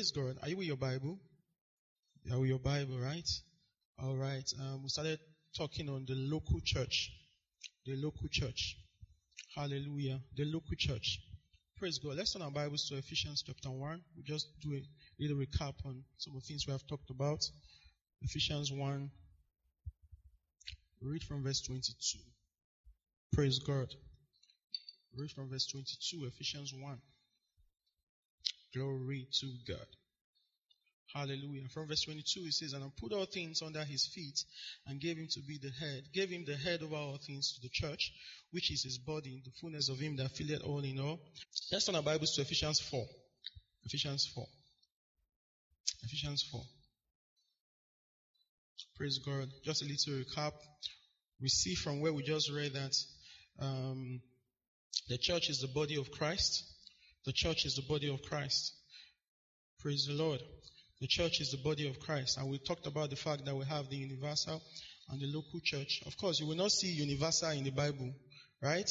Praise God. Are you with your Bible? You are with your Bible, right? All right. Um, we started talking on the local church. The local church. Hallelujah. The local church. Praise God. Let's turn our Bibles to Ephesians chapter 1. We'll just do a little recap on some of the things we have talked about. Ephesians 1. Read from verse 22. Praise God. Read from verse 22, Ephesians 1. Glory to God. Hallelujah. From verse 22, it says, And I put all things under his feet and gave him to be the head, gave him the head over all things to the church, which is his body, the fullness of him that filleth all in all. Let's turn our Bibles to Ephesians 4. Ephesians 4. Ephesians 4. Praise God. Just a little recap. We see from where we just read that um, the church is the body of Christ. The church is the body of Christ. Praise the Lord. The church is the body of Christ. And we talked about the fact that we have the universal and the local church. Of course, you will not see universal in the Bible, right?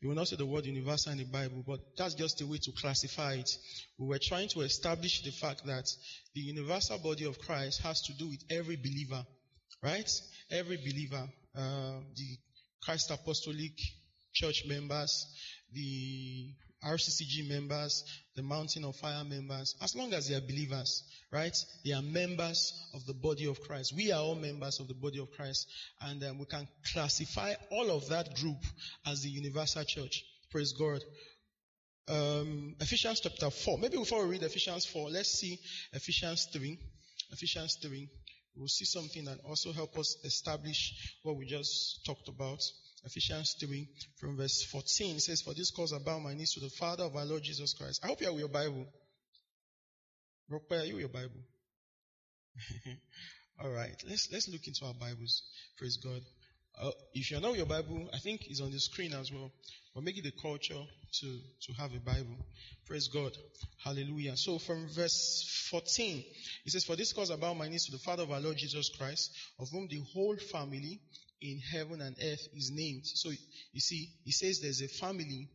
You will not see the word universal in the Bible, but that's just a way to classify it. We were trying to establish the fact that the universal body of Christ has to do with every believer, right? Every believer. Uh, the Christ Apostolic Church members, the RCCG members, the Mountain of Fire members, as long as they are believers, right? They are members of the body of Christ. We are all members of the body of Christ, and um, we can classify all of that group as the universal church. Praise God. Um, Ephesians chapter 4. Maybe before we read Ephesians 4, let's see Ephesians 3. Ephesians 3. We'll see something that also help us establish what we just talked about. Ephesians 3 from verse 14. It says, For this cause I bow my knees to the Father of our Lord Jesus Christ. I hope you with your Bible. Rockpay, are you with your Bible? All right. Let's, let's look into our Bibles. Praise God. Uh, if you're not with your Bible, I think it's on the screen as well. But make it a culture to, to have a Bible. Praise God. Hallelujah. So from verse 14, it says, For this cause I bow my knees to the Father of our Lord Jesus Christ, of whom the whole family in heaven and earth is named. So you see, he says there's a family.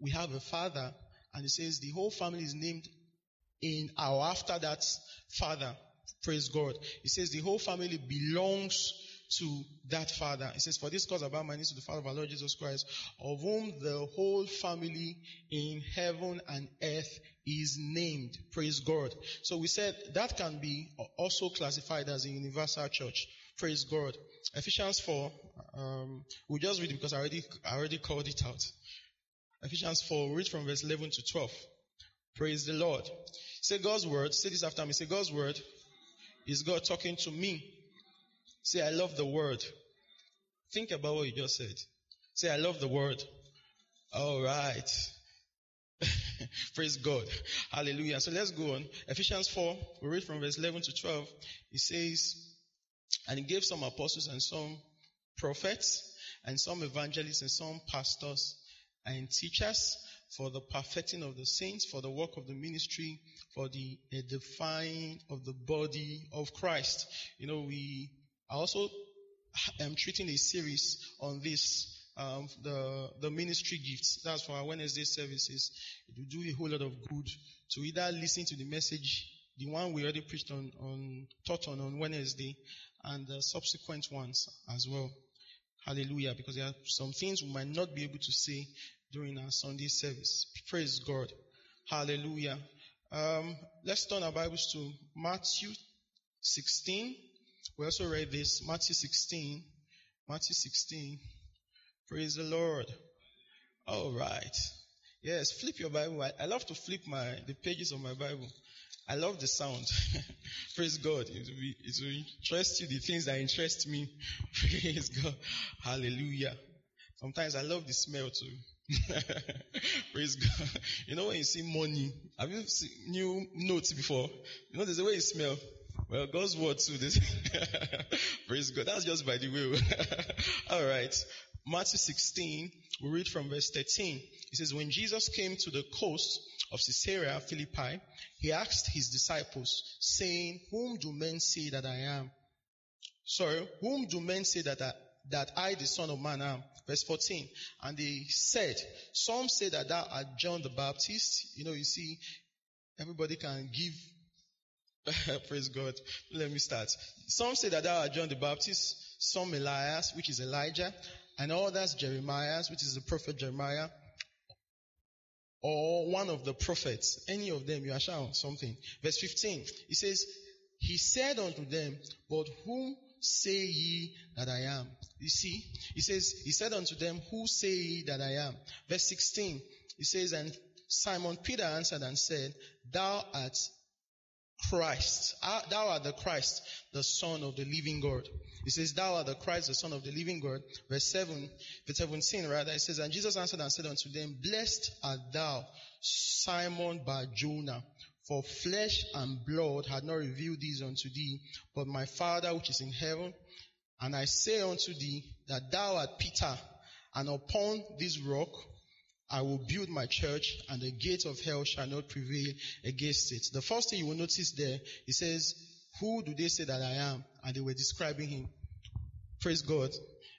We have a father, and he says the whole family is named in our after that father. Praise God. He says the whole family belongs to that father. He says, For this cause I my knees to the Father of our Lord Jesus Christ, of whom the whole family in heaven and earth is named. Praise God. So we said that can be also classified as a universal church. Praise God. Ephesians 4, um, we'll just read it because I already, I already called it out. Ephesians 4, read from verse 11 to 12. Praise the Lord. Say God's word. Say this after me. Say God's word is God talking to me. Say I love the word. Think about what you just said. Say I love the word. All right. Praise God. Hallelujah. So let's go on. Ephesians 4, we read from verse 11 to 12. It says, And he gave some apostles and some prophets and some evangelists and some pastors and teachers for the perfecting of the saints, for the work of the ministry, for the edifying of the body of Christ. You know, we are also am treating a series on this, um, the the ministry gifts. That's for our Wednesday services. It will do a whole lot of good to either listen to the message, the one we already preached on, on taught on on Wednesday, and the subsequent ones as well. Hallelujah. Because there are some things we might not be able to say during our Sunday service. Praise God. Hallelujah. Um, let's turn our Bibles to Matthew 16. We also read this. Matthew 16. Matthew 16. Praise the Lord. All right. Yes, flip your Bible. I, I love to flip my the pages of my Bible. I love the sound. Praise God. It will, be, it will interest you the things that interest me. Praise God. Hallelujah. Sometimes I love the smell too. Praise God. You know when you see money, have you seen new notes before? You know there's a way it smell. Well, God's word too. This Praise God. That's just by the way. All right. Matthew 16, we read from verse 13. It says, When Jesus came to the coast of Caesarea Philippi, he asked his disciples, saying, Whom do men say that I am? Sorry, whom do men say that I, that I, the Son of Man, am? Verse 14. And they said, Some say that thou art John the Baptist. You know, you see, everybody can give Praise God. Let me start. Some say that thou art John the Baptist, some Elias, which is Elijah, and others Jeremiah, which is the prophet Jeremiah, or one of the prophets. Any of them, you are shouting something. Verse 15, he says, He said unto them, But whom say ye that I am? You see, he says, He said unto them, Who say ye that I am? Verse 16, he says, And Simon Peter answered and said, Thou art Christ. Ah, thou art the Christ, the Son of the living God. He says, Thou art the Christ, the Son of the living God. Verse 7, verse 17, rather, it says, And Jesus answered and said unto them, Blessed art thou, Simon Bar Jonah, for flesh and blood had not revealed these unto thee, but my Father which is in heaven. And I say unto thee that thou art Peter, and upon this rock I will build my church and the gates of hell shall not prevail against it. The first thing you will notice there, he says, who do they say that I am? And they were describing him. Praise God.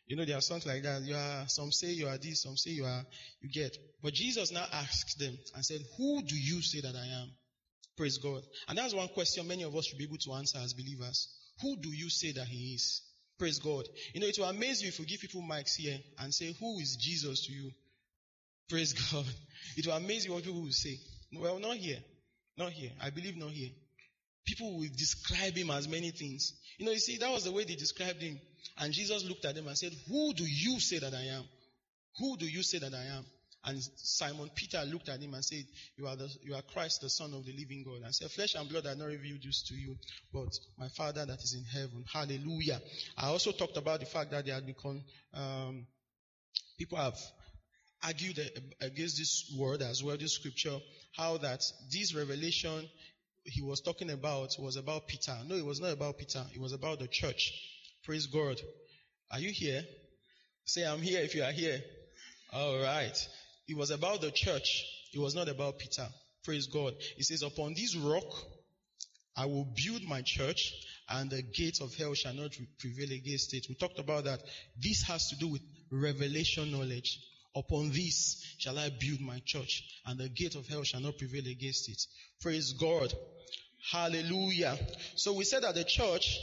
You know, there are songs like that. You are, some say you are this, some say you are, you get. But Jesus now asked them and said, who do you say that I am? Praise God. And that's one question many of us should be able to answer as believers. Who do you say that he is? Praise God. You know, it will amaze you if you give people mics here and say, who is Jesus to you? Praise God. It will amaze you what people will say. Well, not here. Not here. I believe not here. People will describe him as many things. You know, you see, that was the way they described him. And Jesus looked at them and said, Who do you say that I am? Who do you say that I am? And Simon Peter looked at him and said, You are, the, you are Christ, the Son of the living God. And said, Flesh and blood have not revealed this to you, but my Father that is in heaven. Hallelujah. I also talked about the fact that they had become, um, people have argued against this word as well, this scripture, how that this revelation he was talking about was about Peter. No, it was not about Peter. It was about the church. Praise God. Are you here? Say, I'm here if you are here. All right. It was about the church. It was not about Peter. Praise God. It says, upon this rock, I will build my church and the gates of hell shall not prevail against it. We talked about that. This has to do with revelation knowledge. Upon this shall I build my church, and the gate of hell shall not prevail against it. Praise God. Hallelujah. So we said that the church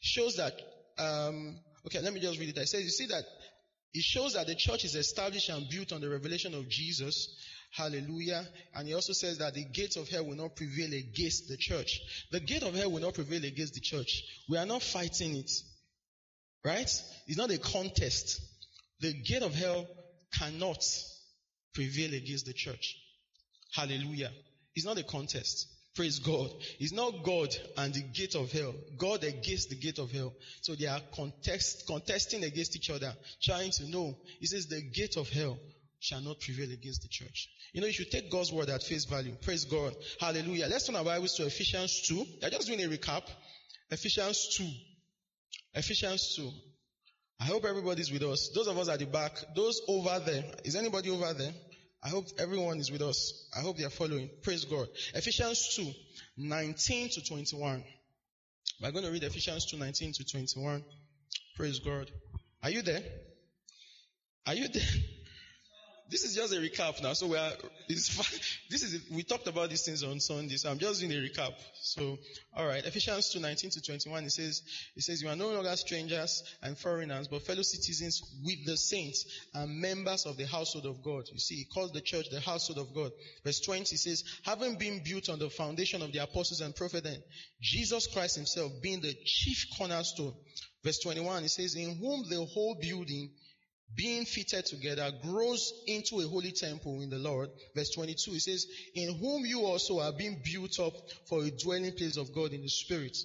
shows that, um, okay, let me just read it. I says, you see that it shows that the church is established and built on the revelation of Jesus. Hallelujah. And he also says that the gates of hell will not prevail against the church. The gate of hell will not prevail against the church. We are not fighting it. Right? It's not a contest. The gate of hell cannot prevail against the church. Hallelujah. It's not a contest. Praise God. It's not God and the gate of hell. God against the gate of hell. So they are contest, contesting against each other, trying to know. He says the gate of hell shall not prevail against the church. You know, you should take God's word at face value. Praise God. Hallelujah. Let's turn our Bibles to Ephesians 2. I'm just doing a recap. Ephesians 2. Ephesians 2. I hope everybody's with us. Those of us at the back, those over there. Is anybody over there? I hope everyone is with us. I hope they are following. Praise God. Ephesians 2, 19 to 21. We're going to read Ephesians 2, 19 to 21. Praise God. Are you there? Are you there? This is just a recap now. So we are, this is, we talked about these things on Sunday. So I'm just doing a recap. So, alright. Ephesians 2, 19 to 21, it says, it says, you are no longer strangers and foreigners, but fellow citizens with the saints and members of the household of God. You see, he calls the church the household of God. Verse 20 says, having been built on the foundation of the apostles and prophets, Jesus Christ himself being the chief cornerstone. Verse 21, it says, in whom the whole building being fitted together grows into a holy temple in the Lord. Verse 22, it says, in whom you also are being built up for a dwelling place of God in the Spirit.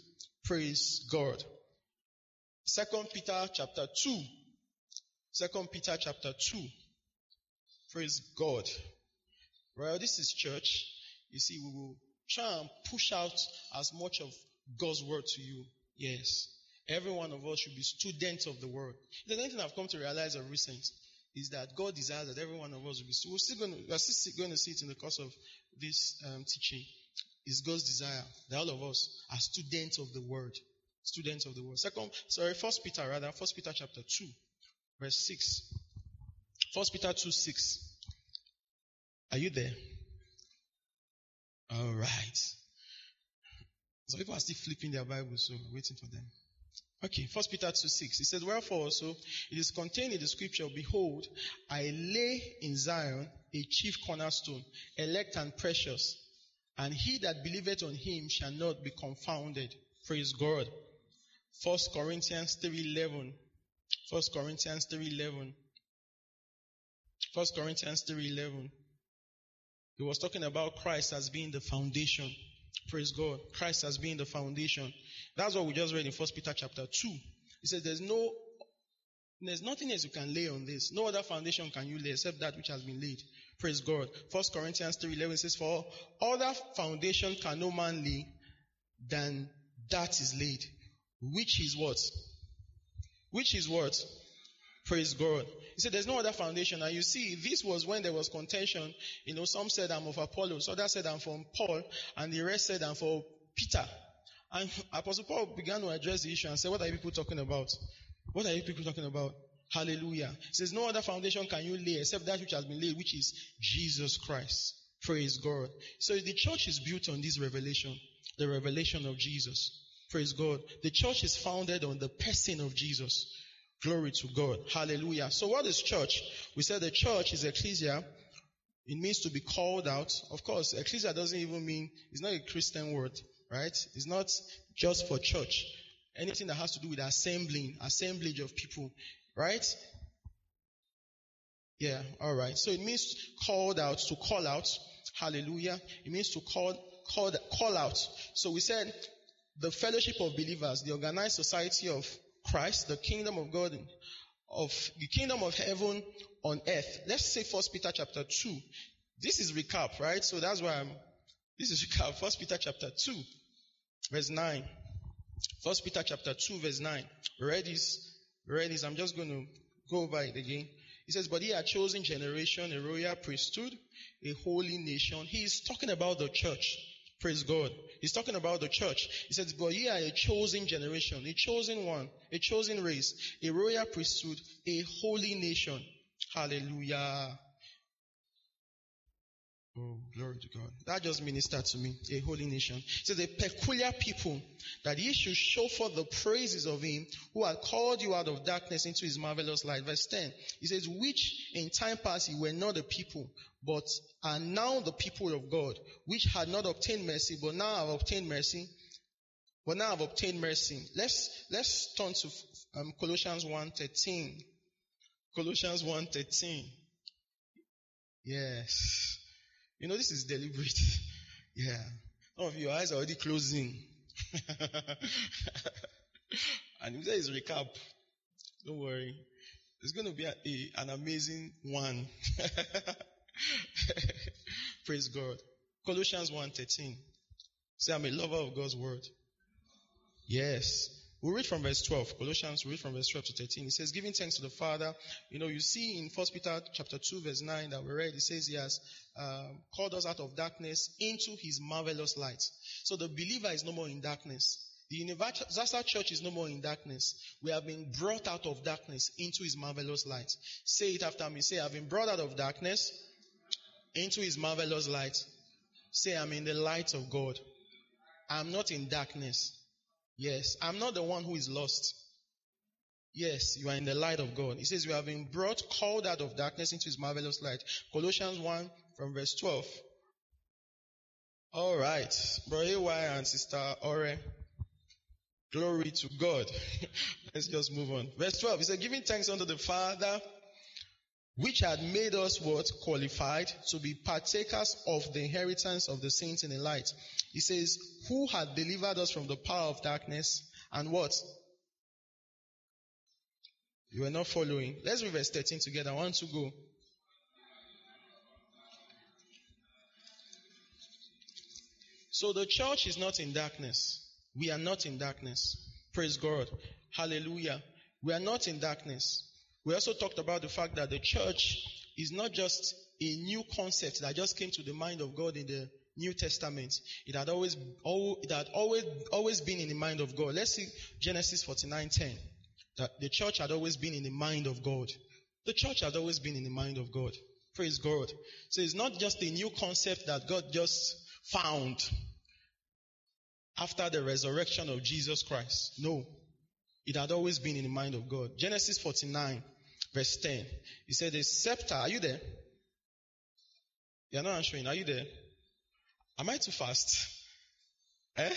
Praise God. Second Peter chapter 2. Second Peter chapter 2. Praise God. Well, this is church. You see, we will try and push out as much of God's word to you. Yes. Every one of us should be students of the word. The only thing I've come to realize of recent is that God desires that every one of us will be. We're still going to, we're still going to see it in the course of this um, teaching. Is God's desire that all of us are students of the word, students of the word. Second, sorry, First Peter rather, First Peter chapter two, verse six. First Peter two six. Are you there? All right. Some people are still flipping their Bibles, so waiting for them. Okay, First Peter 2 6. It says, Wherefore also it is contained in the scripture, Behold, I lay in Zion a chief cornerstone, elect and precious, and he that believeth on him shall not be confounded. Praise God. First Corinthians 3:11. First Corinthians 3:11. First Corinthians 3:11. He was talking about Christ as being the foundation. Praise God. Christ has been the foundation. That's what we just read in First Peter chapter 2. He says there's no there's nothing else you can lay on this. No other foundation can you lay except that which has been laid. Praise God. First Corinthians 3:11 says, "For other foundation can no man lay than that is laid, which is what? Which is what? Praise God. He said, There's no other foundation. And you see, this was when there was contention. You know, some said I'm of Apollos, others said I'm from Paul, and the rest said I'm for Peter. And Apostle Paul began to address the issue and said, What are you people talking about? What are you people talking about? Hallelujah. He says, No other foundation can you lay except that which has been laid, which is Jesus Christ. Praise God. So the church is built on this revelation, the revelation of Jesus. Praise God. The church is founded on the person of Jesus. Glory to God. Hallelujah. So what is church? We said the church is ecclesia. It means to be called out. Of course, ecclesia doesn't even mean, it's not a Christian word, right? It's not just for church. Anything that has to do with assembling, assemblage of people, right? Yeah, alright. So it means called out, to call out. Hallelujah. It means to call, call, call out. So we said the fellowship of believers, the organized society of Christ, the kingdom of God, of the kingdom of heaven on earth. Let's say First Peter chapter 2. This is recap, right? So that's why I'm, this is recap. First Peter chapter 2, verse 9. First Peter chapter 2, verse 9. Read this, read this. I'm just going to go over it again. He says, But ye are chosen generation, a royal priesthood, a holy nation. He is talking about the church. Praise God. He's talking about the church. He says, But ye are a chosen generation, a chosen one, a chosen race, a royal priesthood, a holy nation. Hallelujah. Oh, glory to God. That just ministered to me, a holy nation. It says, a peculiar people, that ye should show forth the praises of him who had called you out of darkness into his marvelous light. Verse 10. He says, which in time past ye were not a people, but are now the people of God, which had not obtained mercy, but now have obtained mercy. But now have obtained mercy. Let's, let's turn to um, Colossians 1.13. Colossians 1.13. Yes. You know, this is deliberate. yeah. Some of your eyes are already closing. and if there is recap, don't worry. It's going to be a, a, an amazing one. Praise God. Colossians 1.13. Say, I'm a lover of God's word. Yes. We read from verse 12. Colossians, we read from verse 12 to 13. It says, giving thanks to the Father. You know, you see in 1 Peter chapter 2 verse 9 that we read, it says he has um, called us out of darkness into his marvelous light. So the believer is no more in darkness. The universal church is no more in darkness. We have been brought out of darkness into his marvelous light. Say it after me. Say, I've been brought out of darkness into his marvelous light. Say, I'm in the light of God. I'm not in darkness. Yes, I'm not the one who is lost. Yes, you are in the light of God. He says, We have been brought, called out of darkness into his marvelous light. Colossians 1 from verse 12. All right, Brother Y and Sister Ore. Glory to God. Let's just move on. Verse 12. He said, Giving thanks unto the Father, which had made us what? Qualified to be partakers of the inheritance of the saints in the light. He says, Who had delivered us from the power of darkness and what? You are not following. Let's read verse 13 together. I want to go. So the church is not in darkness. We are not in darkness. Praise God. Hallelujah. We are not in darkness. We also talked about the fact that the church is not just a new concept that just came to the mind of God in the New Testament. It had always, it had always, always been in the mind of God. Let's see Genesis 49:10. That the church had always been in the mind of God. The church had always been in the mind of God. Praise God. So it's not just a new concept that God just found after the resurrection of Jesus Christ. No. It had always been in the mind of God. Genesis 49, verse 10. He said, The scepter, are you there? You're not answering. Are you there? Am I too fast? Eh?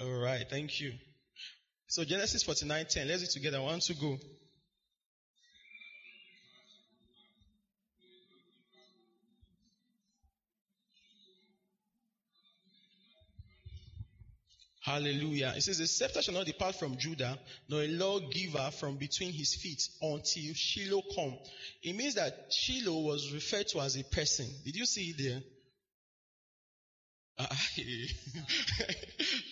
All right, thank you. So Genesis 49, 10. Let's do it together. One to go. Hallelujah. It says, The scepter shall not depart from Judah, nor a lawgiver from between his feet until Shiloh come. It means that Shiloh was referred to as a person. Did you see it there? Ah,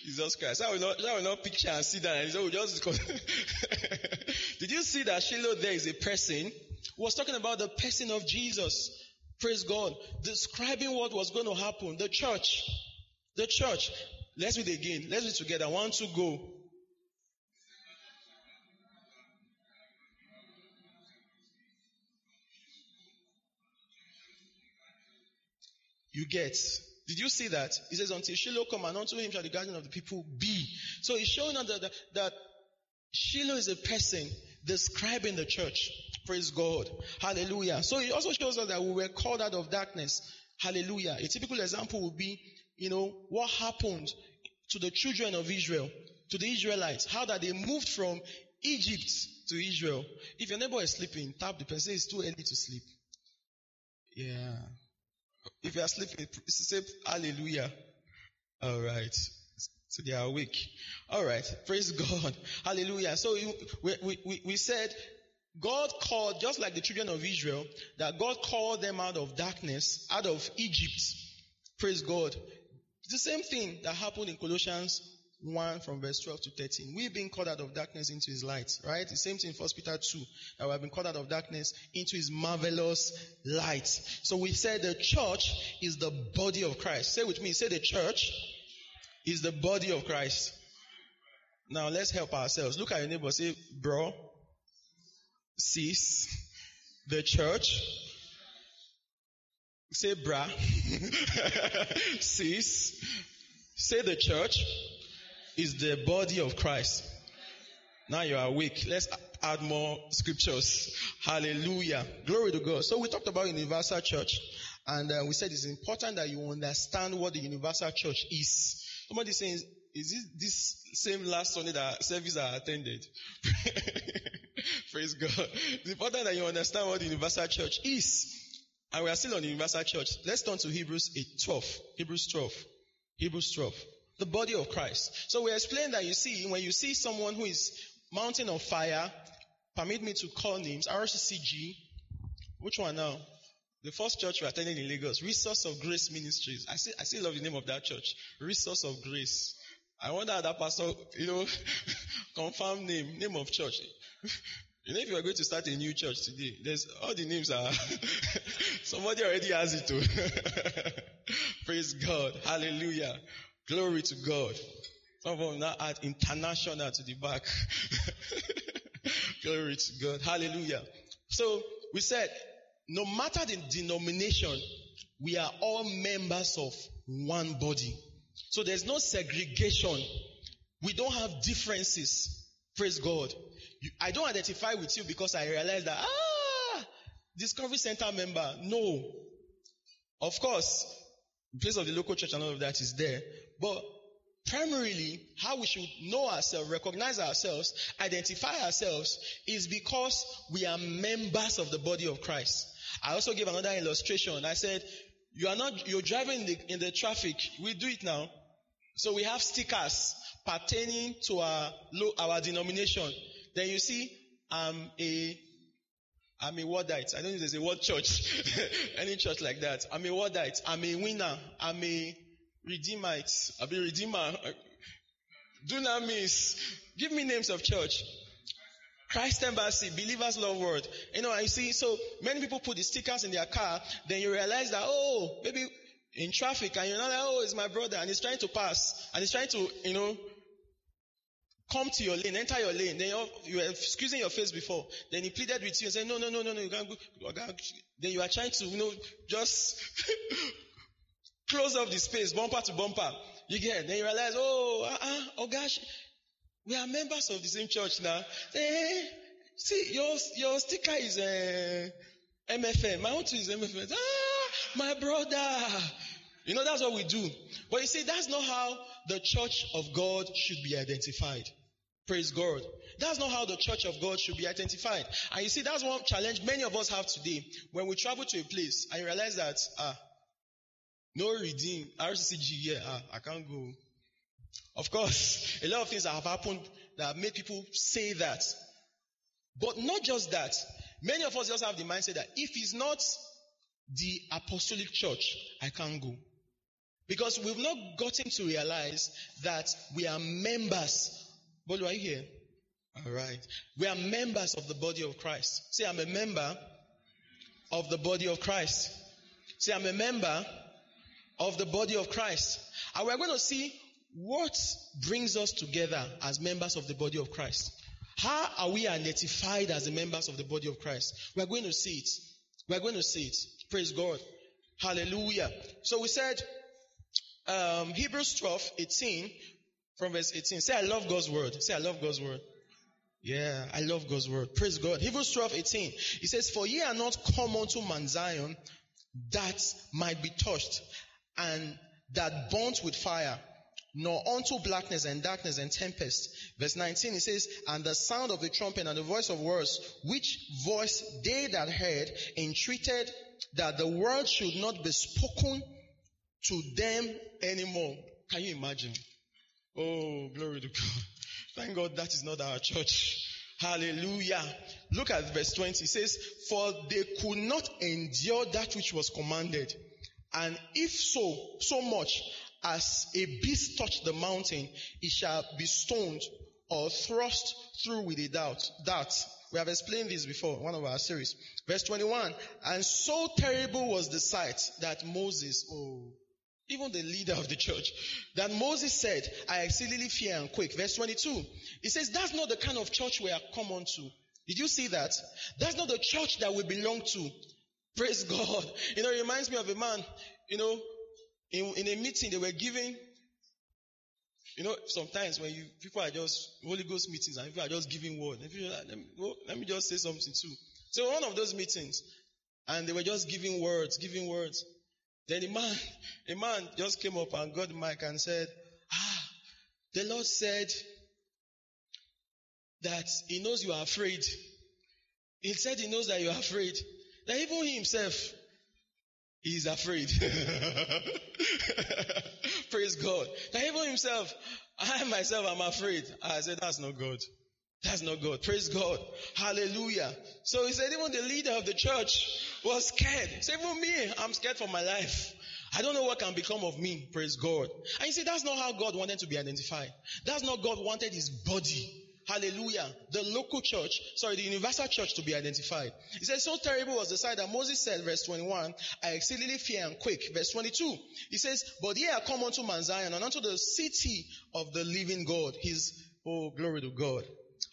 Jesus Christ. I will not, I will not picture and see that. So just Did you see that Shiloh there is a person? Who was talking about the person of Jesus. Praise God. Describing what was going to happen. The church. The church. Let's read again. Let's read together. One, two, go. You get. Did you see that? He says, until Shiloh come and unto him shall the guardian of the people be. So he's showing us that, that, that Shiloh is a person describing the church. Praise God. Hallelujah. So it also shows us that we were called out of darkness. Hallelujah. A typical example would be you know, what happened to the children of Israel, to the Israelites, how that they moved from Egypt to Israel. If your neighbor is sleeping, tap the person, it's too early to sleep. Yeah. If you are sleeping, say hallelujah. All right. So they are awake. All right. Praise God. Hallelujah. So we, we, we, we said God called, just like the children of Israel, that God called them out of darkness, out of Egypt. Praise God. It's the same thing that happened in Colossians 1 from verse 12 to 13. We've been called out of darkness into his light, right? The same thing in 1 Peter 2, that we have been called out of darkness into his marvelous light. So we said the church is the body of Christ. Say with me, say the church is the body of Christ. Now let's help ourselves. Look at your neighbor, say, bro, sis, the church Say bra. Sis. Say the church is the body of Christ. Now you are awake. Let's add more scriptures. Hallelujah. Glory to God. So we talked about universal church and uh, we said it's important that you understand what the universal church is. Somebody saying, is this this same last Sunday that service I attended? Praise God. It's important that you understand what the universal church is. And we are still on the Universal Church. Let's turn to Hebrews 8, 12. Hebrews 12. Hebrews 12. The body of Christ. So we explained that you see, when you see someone who is Mountain of Fire, permit me to call names, RCCG, which one now? The first church we attended in Lagos, Resource of Grace Ministries. I still, I still love the name of that church. Resource of Grace. I wonder how that pastor, you know, confirm name, name of church. You know, if you are going to start a new church today, there's all the names are somebody already has it too. Praise God. Hallelujah. Glory to God. Some of them now add international to the back. Glory to God. Hallelujah. So we said, no matter the denomination, we are all members of one body. So there's no segregation. We don't have differences. Praise God. I don't identify with you because I realize that, ah, Discovery Center member. No. Of course, place of the local church and all of that is there. But primarily, how we should know ourselves, recognize ourselves, identify ourselves is because we are members of the body of Christ. I also gave another illustration. I said, you are not, you're driving in the, in the traffic. We do it now. So we have stickers pertaining to our, our denomination. Then you see, I'm a, I'm a wordite. I don't know if there's a word church. Any church like that. I'm a wordite. I'm a winner. I'm a redeemite. I'm a redeemer. Do not miss. Give me names of church. Christ Embassy, Believers LoveWorld. You know, I see, so many people put the stickers in their car, then you realize that, oh, maybe in traffic, and you're not like, oh, it's my brother, and he's trying to pass, and he's trying to, you know, come to your lane, enter your lane. Then you were squeezing your face before. Then he pleaded with you and said, no, no, no, no, no, you can't go. Then you are trying to, you know, just close off the space, bumper to bumper. You get, then you realize, oh, uh-uh, oh gosh, we are members of the same church now. Say, see, your, your sticker is uh, MFM. My own too is MFM. Ah, my brother. You know, that's what we do. But you see, that's not how the church of God should be identified. Praise God. That's not how the church of God should be identified. And you see, that's one challenge many of us have today. When we travel to a place and realize that, ah, no redeem, RCCG, yeah, ah, I can't go. Of course, a lot of things have happened that have made people say that. But not just that. Many of us just have the mindset that if it's not the apostolic church, I can't go. Because we've not gotten to realize that we are members. Bolu, are you here? All right. We are members of the body of Christ. See, I'm a member of the body of Christ. See, I'm a member of the body of Christ. And we're going to see what brings us together as members of the body of Christ. How are we identified as the members of the body of Christ? We're going to see it. We're going to see it. Praise God. Hallelujah. So we said, um, Hebrews 12, 18, from verse 18. Say, I love God's word. Say, I love God's word. Yeah, I love God's word. Praise God. Hebrews 12, 18. He says, For ye are not come unto Mount Zion that might be touched and that burnt with fire, nor unto blackness and darkness and tempest. Verse 19, he says, And the sound of the trumpet and the voice of words, which voice they that heard entreated that the word should not be spoken to them anymore. Can you imagine? Oh, glory to God. Thank God that is not our church. Hallelujah. Look at verse 20. It says, For they could not endure that which was commanded. And if so, so much as a beast touch the mountain, it shall be stoned or thrust through with a dart. That We have explained this before, one of our series. Verse 21. And so terrible was the sight that Moses, oh, even the leader of the church, that Moses said, I exceedingly fear and quake. Verse 22. He says, that's not the kind of church we are common to. Did you see that? That's not the church that we belong to. Praise God. You know, it reminds me of a man, you know, in, in a meeting they were giving, you know, sometimes when you, people are just, Holy Ghost meetings and people are just giving word. Like, let, me, let me just say something too. So one of those meetings, and they were just giving words, giving words. Then a man, a man just came up and got the mic and said, ah, the Lord said that he knows you are afraid. He said he knows that you are afraid. That even he himself is afraid. Praise God. That even himself, I myself am afraid. I said, that's not God. That's not God. Praise God. Hallelujah. So he said, even the leader of the church was scared. He said, even me, I'm scared for my life. I don't know what can become of me. Praise God. And you see, that's not how God wanted to be identified. That's not God wanted his body. Hallelujah. The local church, sorry, the universal church to be identified. He says, so terrible was the sight that Moses said, verse 21, I exceedingly fear and quake. Verse 22, he says, but ye are come unto Mount Zion and unto the city of the living God. His, oh, glory to God.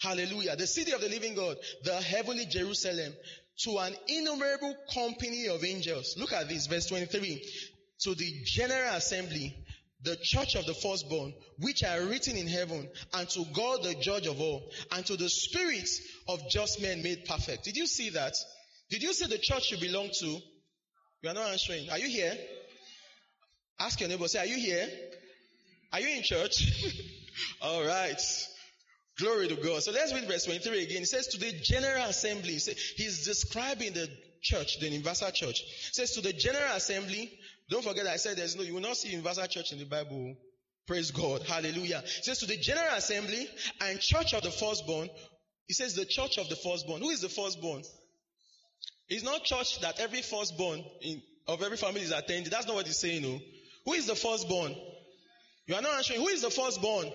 Hallelujah. The city of the living God, the heavenly Jerusalem, to an innumerable company of angels. Look at this, verse 23. To the general assembly, the church of the firstborn, which are written in heaven, and to God the judge of all, and to the spirits of just men made perfect. Did you see that? Did you see the church you belong to? You are not answering. Are you here? Ask your neighbor, say, are you here? Are you in church? all right. Glory to God. So let's read verse 23 again. It says to the general assembly. He's describing the church, the universal church. It says to the general assembly. Don't forget I said there's no, you will not see universal church in the Bible. Praise God. Hallelujah. It says to the general assembly and church of the firstborn. He says the church of the firstborn. Who is the firstborn? It's not church that every firstborn in, of every family is attending. That's not what he's saying. No. Who is the firstborn? You are not answering. Who is the firstborn?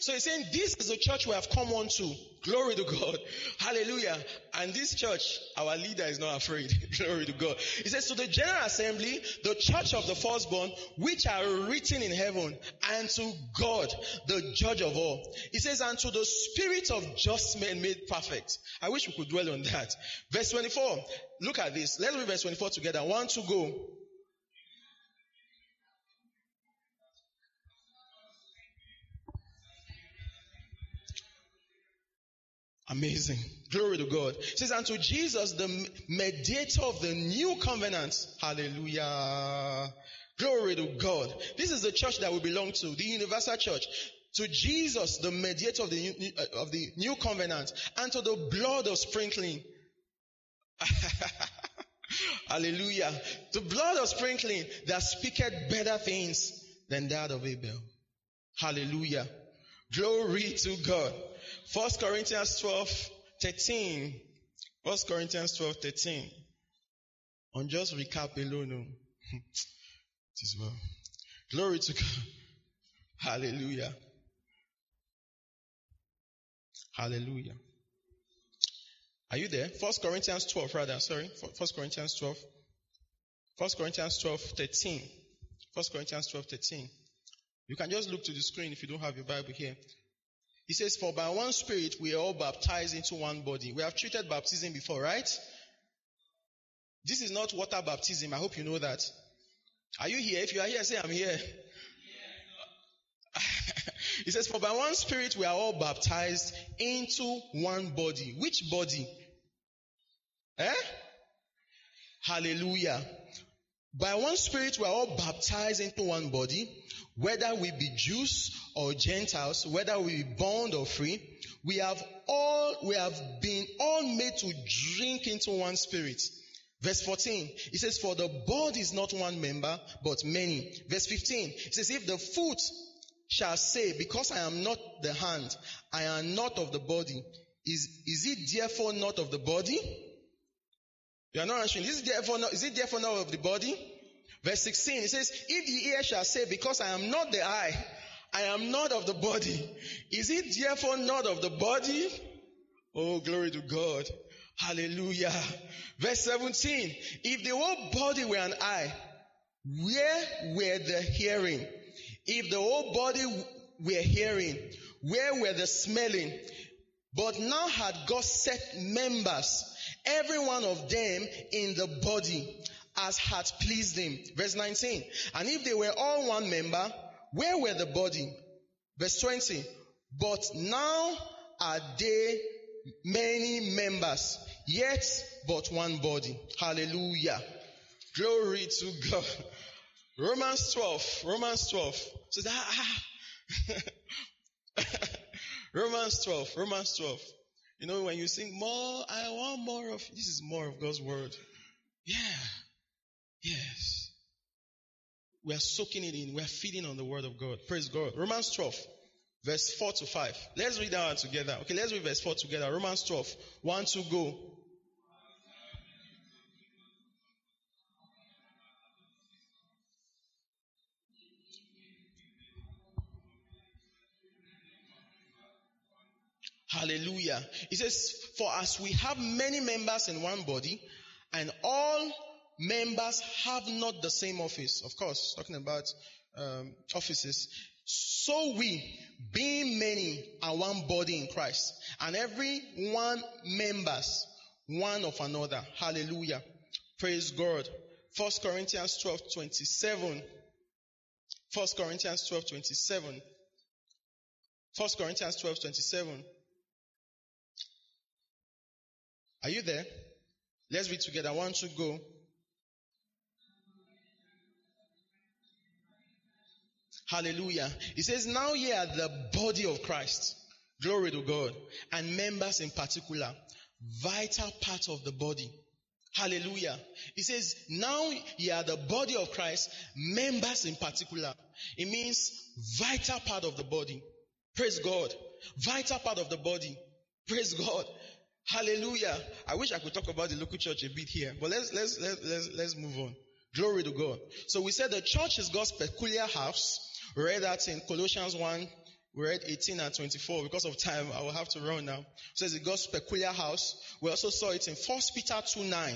So he's saying, this is the church we have come on to. Glory to God. Hallelujah. And this church, our leader is not afraid. Glory to God. He says, to the general assembly, the church of the firstborn, which are written in heaven, and to God, the judge of all. He says, and to the spirit of just men made perfect. I wish we could dwell on that. Verse 24. Look at this. Let's read verse 24 together. One to go. Amazing. Glory to God. It says, unto Jesus, the mediator of the new covenant. Hallelujah. Glory to God. This is the church that we belong to, the universal church. To Jesus, the mediator of the new, uh, of the new covenant, and to the blood of sprinkling. Hallelujah. The blood of sprinkling that speaketh better things than that of Abel. Hallelujah. Glory to God. First Corinthians 12, 13. First Corinthians 12, 13. On just recap alone. it is well. Glory to God. Hallelujah. Hallelujah. Are you there? 1 Corinthians 12, rather, sorry. 1 Corinthians 12. 1 Corinthians 12, 13. First Corinthians 12, 13. You can just look to the screen if you don't have your Bible here. He says, For by one Spirit we are all baptized into one body. We have treated baptism before, right? This is not water baptism. I hope you know that. Are you here? If you are here, say, I'm here. he says, For by one Spirit we are all baptized into one body. Which body? Eh? Hallelujah. By one Spirit we are all baptized into one body whether we be Jews or Gentiles, whether we be bond or free, we have all, we have been all made to drink into one spirit. Verse 14, it says, for the body is not one member, but many. Verse 15, it says, if the foot shall say, because I am not the hand, I am not of the body, is, is it therefore not of the body? You are not answering. Is it therefore not, is it therefore not of the body? Verse 16, it says, If the ear shall say, Because I am not the eye, I am not of the body, is it therefore not of the body? Oh, glory to God. Hallelujah. Verse 17, If the whole body were an eye, where were the hearing? If the whole body were hearing, where were the smelling? But now had God set members, every one of them in the body, as had pleased him. Verse 19. And if they were all one member, where were the body? Verse 20. But now are they many members, yet but one body. Hallelujah. Glory to God. Romans 12. Romans 12. So that, ah. Romans 12. Romans 12. You know, when you sing more, I want more of, this is more of God's word. Yeah. Yes. We are soaking it in. We are feeding on the word of God. Praise God. Romans 12, verse 4 to 5. Let's read that one together. Okay, let's read verse 4 together. Romans 12, 1 to go. Hallelujah. He says, For as we have many members in one body, and all members have not the same office. Of course, talking about um, offices. So we, being many, are one body in Christ, and every one members one of another. Hallelujah. Praise God. First Corinthians 12, 27. First Corinthians 12, 27. First Corinthians 12, 27. Are you there? Let's read together. One, two, go. Hallelujah. He says, now ye are the body of Christ. Glory to God. And members in particular. Vital part of the body. Hallelujah. He says, now ye are the body of Christ, members in particular. It means vital part of the body. Praise God. Vital part of the body. Praise God. Hallelujah. I wish I could talk about the local church a bit here, but let's, let's, let's, let's, let's move on. Glory to God. So we said the church is God's peculiar house we read that in Colossians 1, we read 18 and 24. Because of time, I will have to run now. It says the God's peculiar house. We also saw it in 1 Peter 2 9.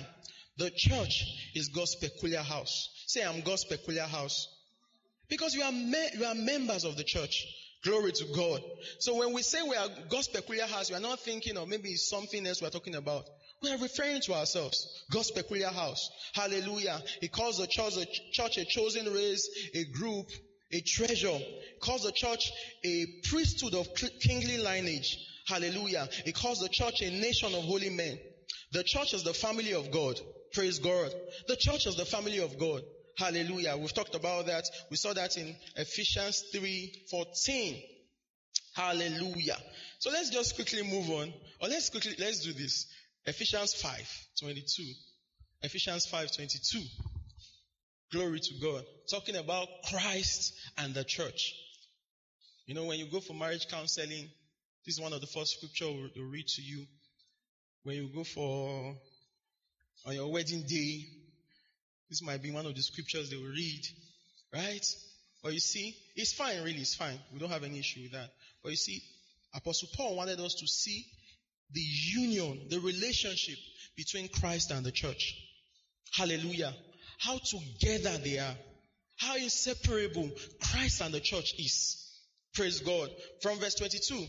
The church is God's peculiar house. Say, I'm God's peculiar house. Because you are, me- you are members of the church. Glory to God. So when we say we are God's peculiar house, we are not thinking of maybe it's something else we are talking about. We are referring to ourselves. God's peculiar house. Hallelujah. He calls the church a, church a chosen race, a group, a treasure, He calls the church a priesthood of kingly lineage. Hallelujah. He calls the church a nation of holy men. The church is the family of God. Praise God. The church is the family of God. Hallelujah. We've talked about that. We saw that in Ephesians 3:14. Hallelujah. So let's just quickly move on. Or let's quickly let's do this. Ephesians 5:22. Ephesians 5:22. Glory to God. Talking about Christ and the church. You know, when you go for marriage counseling, this is one of the first scripture we'll read to you. When you go for on your wedding day, this might be one of the scriptures they will read, right? But you see, it's fine, really, it's fine. We don't have any issue with that. But you see, Apostle Paul wanted us to see the union, the relationship between Christ and the church. Hallelujah. How together they are. How inseparable Christ and the church is. Praise God. From verse 22.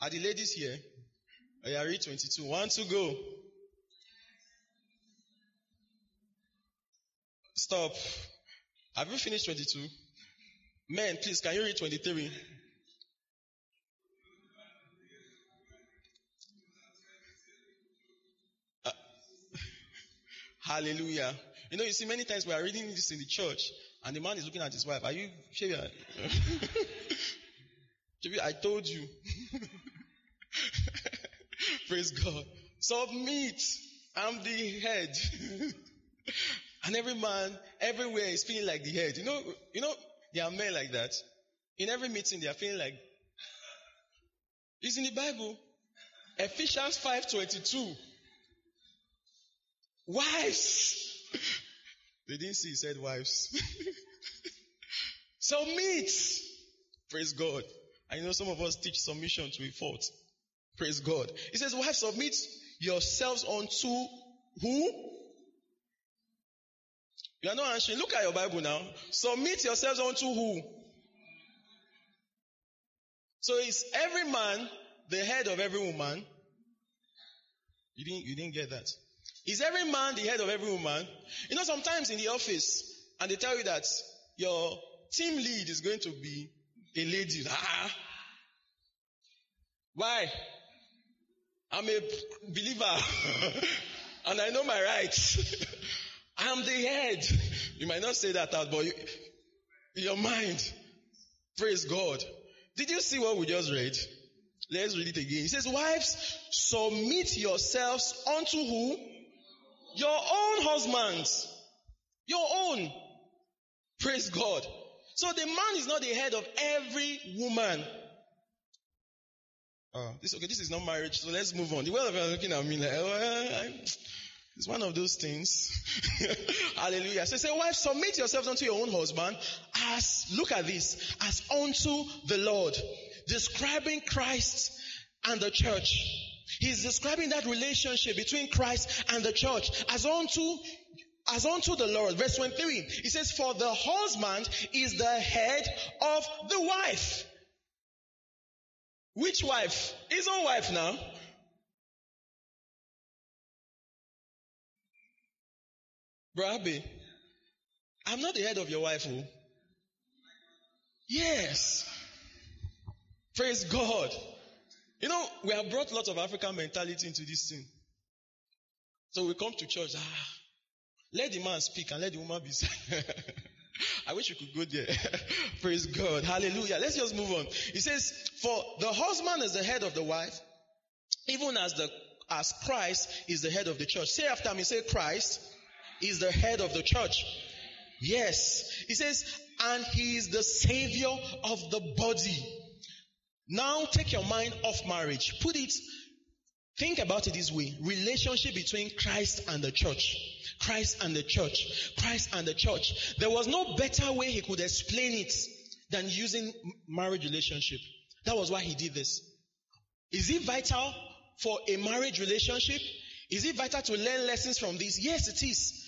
Are the ladies here? Oh, yeah, read 22. One to go. Stop. Have you finished 22? Men, please, can you read 23? Uh, hallelujah. You know, you see, many times we are reading this in the church, and the man is looking at his wife. Are you sure? I told you. Praise God. Submit. I'm the head. And every man everywhere is feeling like the head. You know, you know, there are men like that. In every meeting, they are feeling like it's in the Bible. Ephesians 5:22. Wives. they didn't see, he said wives. Submit. Praise God. I know some of us teach submission to a fault. Praise God. He says, wives, submit yourselves unto who? You are not answering. Look at your Bible now. Submit yourselves unto who? So is every man the head of every woman? You didn't, you didn't get that. Is every man the head of every woman? You know, sometimes in the office, and they tell you that your team lead is going to be a lady. Ah. Why? I'm a believer and I know my rights. I'm the head. You might not say that out, but you, your mind. Praise God. Did you see what we just read? Let's read it again. It says, wives, submit yourselves unto who? Your own husbands. Your own. Praise God. So the man is not the head of every woman. Oh, this okay. This is not marriage, so let's move on. The world of looking at me like, oh, it's one of those things. Hallelujah. So say, wife, submit yourselves unto your own husband as, look at this, as unto the Lord. Describing Christ and the church. He's describing that relationship between Christ and the church as unto as unto the Lord. Verse 23. He says, For the husband is the head of the wife. Which wife? His own wife now. Brabe, I'm not the head of your wife. Oh. Yes. Praise God. You know, we have brought lots of African mentality into this thing. So we come to church. Ah, let the man speak and let the woman be silent. I wish you could go there. Praise God. Hallelujah. Let's just move on. He says, for the husband is the head of the wife, even as the, as Christ is the head of the church. Say after me, say Christ is the head of the church. Yes. He says, and he is the savior of the body. Now take your mind off marriage. Put it, think about it this way. Relationship between Christ and the church. Christ and the church. Christ and the church. There was no better way he could explain it than using marriage relationship. That was why he did this. Is it vital for a marriage relationship? Is it vital to learn lessons from this? Yes, it is.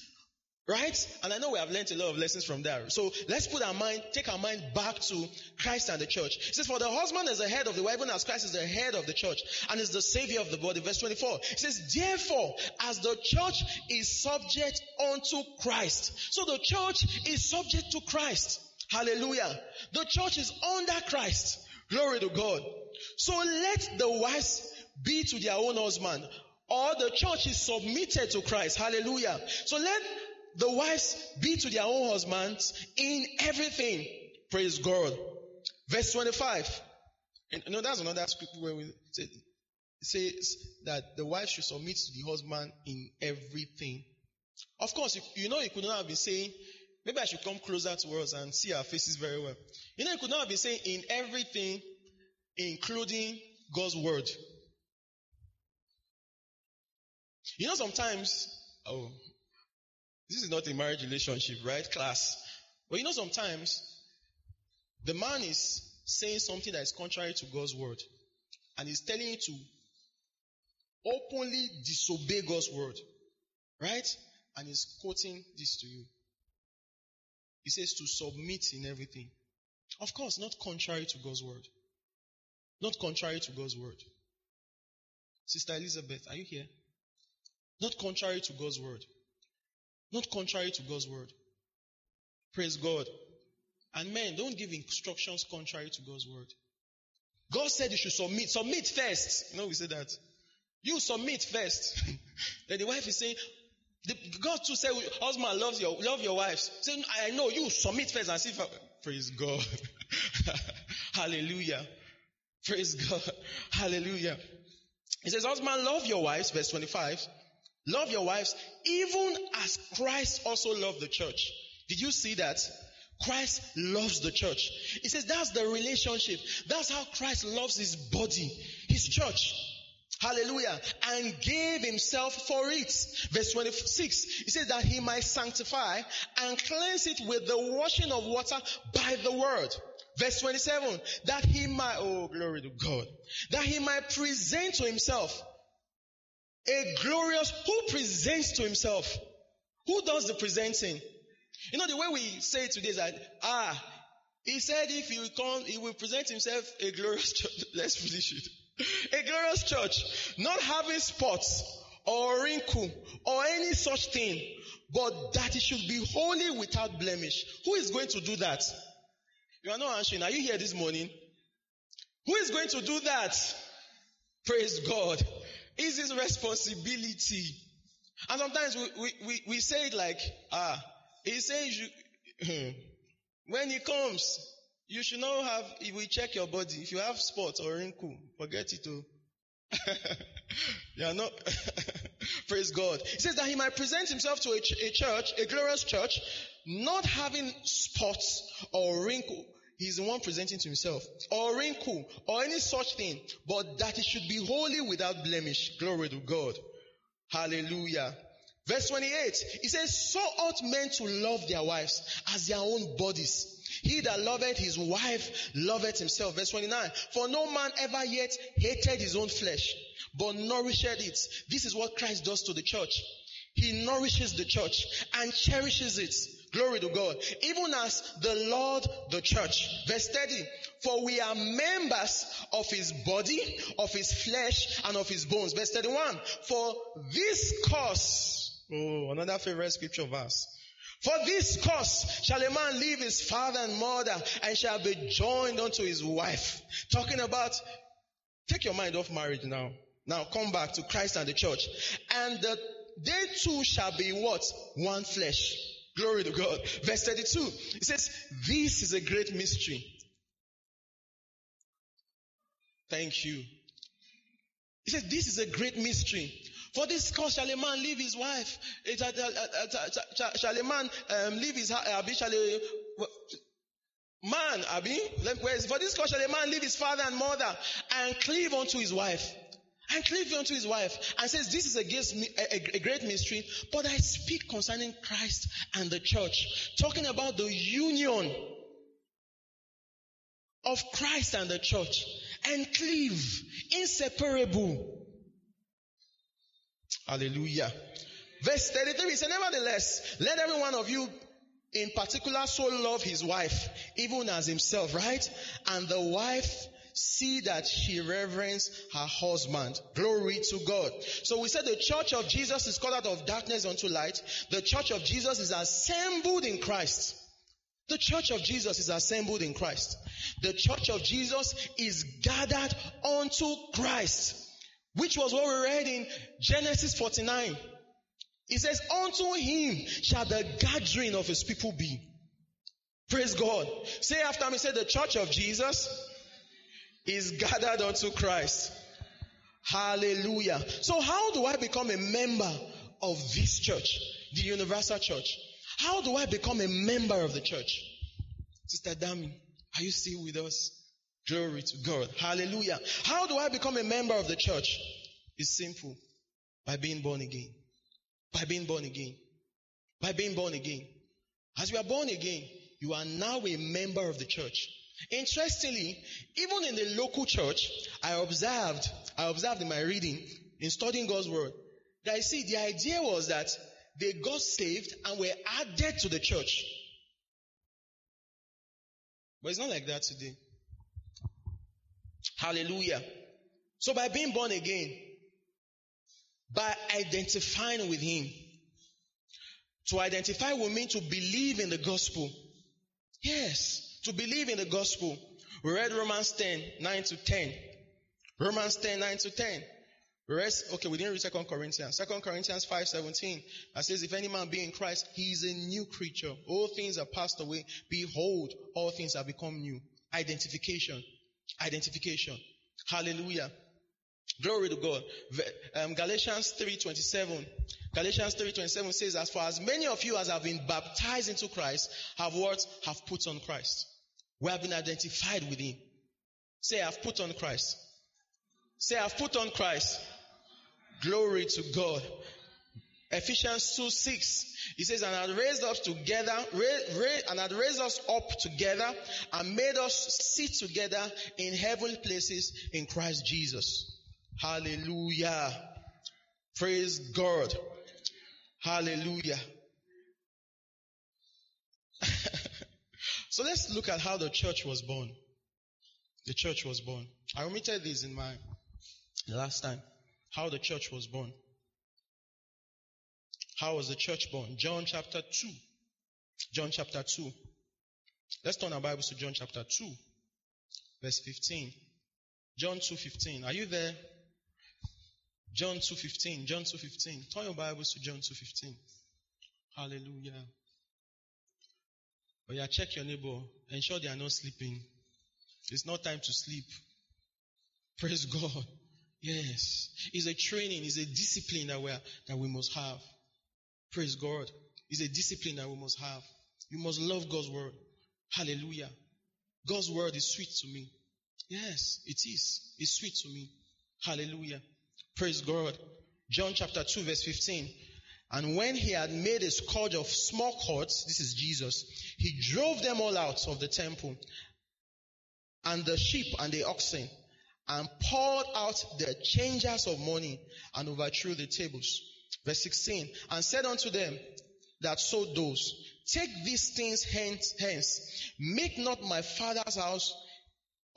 Right? And I know we have learned a lot of lessons from there. So let's put our mind, take our mind back to Christ and the church. It says, for the husband is the head of the wife, even as Christ is the head of the church and is the savior of the body. Verse 24. It says, therefore, as the church is subject unto Christ. So the church is subject to Christ. Hallelujah. The church is under Christ. Glory to God. So let the wives be to their own husband, or the church is submitted to Christ. Hallelujah. So let the wives be to their own husbands in everything. Praise God. Verse 25. And, you know, that's another scripture where we say, says that the wife should submit to the husband in everything. Of course, you, you know, he could not have been saying, maybe I should come closer to us and see our faces very well. You know, he could not have been saying in everything, including God's word. You know, sometimes, oh, this is not a marriage relationship, right? Class. But you know, sometimes the man is saying something that is contrary to God's word and he's telling you to openly disobey God's word, right? And he's quoting this to you. He says to submit in everything. Of course, not contrary to God's word. Not contrary to God's word. Sister Elizabeth, are you here? Not contrary to God's word. Not contrary to God's word. Praise God. And men, don't give instructions contrary to God's word. God said you should submit. Submit first. You know, we say that. You submit first. then the wife is saying, the, God too said, husband loves your, love your wives. Say, I know you submit first and see if I, praise God. Hallelujah. Praise God. Hallelujah. He says, husband love your wives, verse 25. Love your wives even as Christ also loved the church. Did you see that? Christ loves the church. He says that's the relationship. That's how Christ loves his body, his church. Hallelujah. And gave himself for it. Verse 26. He says that he might sanctify and cleanse it with the washing of water by the word. Verse 27. That he might, oh glory to God. That he might present to himself a glorious, who presents to himself? Who does the presenting? You know, the way we say it today is that, ah, he said if he will come, he will present himself a glorious church. Let's finish it. A glorious church, not having spots or wrinkle or any such thing, but that it should be holy without blemish. Who is going to do that? You are not answering. Are you here this morning? Who is going to do that? Praise God. It's his responsibility. And sometimes we, we, we, we say it like, ah, he says you, when he comes, you should not have, he will check your body. If you have spots or wrinkle, forget it too. you are not, praise God. He says that he might present himself to a, ch- a church, a glorious church, not having spots or wrinkle. He's the one presenting to himself. Or wrinkle, or any such thing, but that it should be holy without blemish. Glory to God. Hallelujah. Verse 28, he says, So ought men to love their wives as their own bodies. He that loveth his wife loveth himself. Verse 29, For no man ever yet hated his own flesh, but nourished it. This is what Christ does to the church. He nourishes the church and cherishes it. Glory to God. Even as the Lord, the church. Verse 30. For we are members of his body, of his flesh, and of his bones. Verse 31. For this cause, oh, another favorite scripture verse. For this cause shall a man leave his father and mother and shall be joined unto his wife. Talking about, take your mind off marriage now. Now come back to Christ and the church. And the, they two shall be what? One flesh. Glory to God. Verse 32. It says, this is a great mystery. Thank you. He says, this is a great mystery. For this cause shall a man leave his wife? Shall a man um, leave his? Shall a man? For this cause shall a man leave his father and mother and cleave unto his wife? And cleave unto his wife and says this is a, a, a, great mystery but i speak concerning christ and the church. Talking about the union of christ and the church. And cleave inseparable. Hallelujah. Verse 33 he said nevertheless let every one of you in particular so love his wife even as himself right? And the wife see that she reverence her husband. Glory to God. So we said the church of Jesus is called out of darkness unto light. The church of Jesus is assembled in Christ. The church of Jesus is assembled in Christ. The church of Jesus is gathered unto Christ, which was what we read in Genesis 49. It says, unto him shall the gathering of his people be. Praise God. Say after me, say the church of Jesus is gathered unto Christ. Hallelujah. So how do I become a member of this church, the universal church? How do I become a member of the church? Sister Dami, are you still with us? Glory to God. Hallelujah. How do I become a member of the church? It's simple. By being born again. By being born again. By being born again. As you are born again, you are now a member of the church. Interestingly, even in the local church, I observed, I observed in my reading, in studying God's word, that I see the idea was that they got saved and were added to the church. But it's not like that today. Hallelujah. So by being born again, by identifying with Him, to identify will mean to believe in the gospel. Yes, to believe in the gospel. We read Romans 10, 9 to 10. Romans 10, 9 to 10. We read, okay, we didn't read 2 Corinthians. 2 Corinthians 5, 17. That says, if any man be in Christ, he is a new creature. All things are passed away. Behold, all things have become new. Identification. Identification. Hallelujah. Glory to God. Um, Galatians 3.27. Galatians 3.27 says, as for as many of you as have been baptized into Christ, have what? Have put on Christ. We have been identified with Him. Say, I've put on Christ. Say, I've put on Christ. Glory to God. Ephesians 2 6. He says, and had raised us together, and had raised us up together and made us sit together in heavenly places in Christ Jesus. Hallelujah. Praise God. Hallelujah. So let's look at how the church was born. The church was born. I omitted this in my last time. How the church was born. How was the church born? John chapter 2. John chapter 2. Let's turn our Bibles to John chapter 2, verse 15. John 2:15. Are you there? John 2:15. John 2:15. Turn your Bibles to John 2:15. Hallelujah. But yeah, check your neighbor. Ensure they are not sleeping. It's not time to sleep. Praise God. Yes. It's a training, it's a discipline that we are, that we must have. Praise God. It's a discipline that we must have. You must love God's word. Hallelujah. God's word is sweet to me. Yes, it is. It's sweet to me. Hallelujah. Praise God. John chapter 2 verse 15. And when he had made a scourge of small cords, this is Jesus, he drove them all out of the temple and the sheep and the oxen and poured out the changers of money and overthrew the tables. Verse 16, and said unto them that sold those, take these things hence, hence, make not my father's house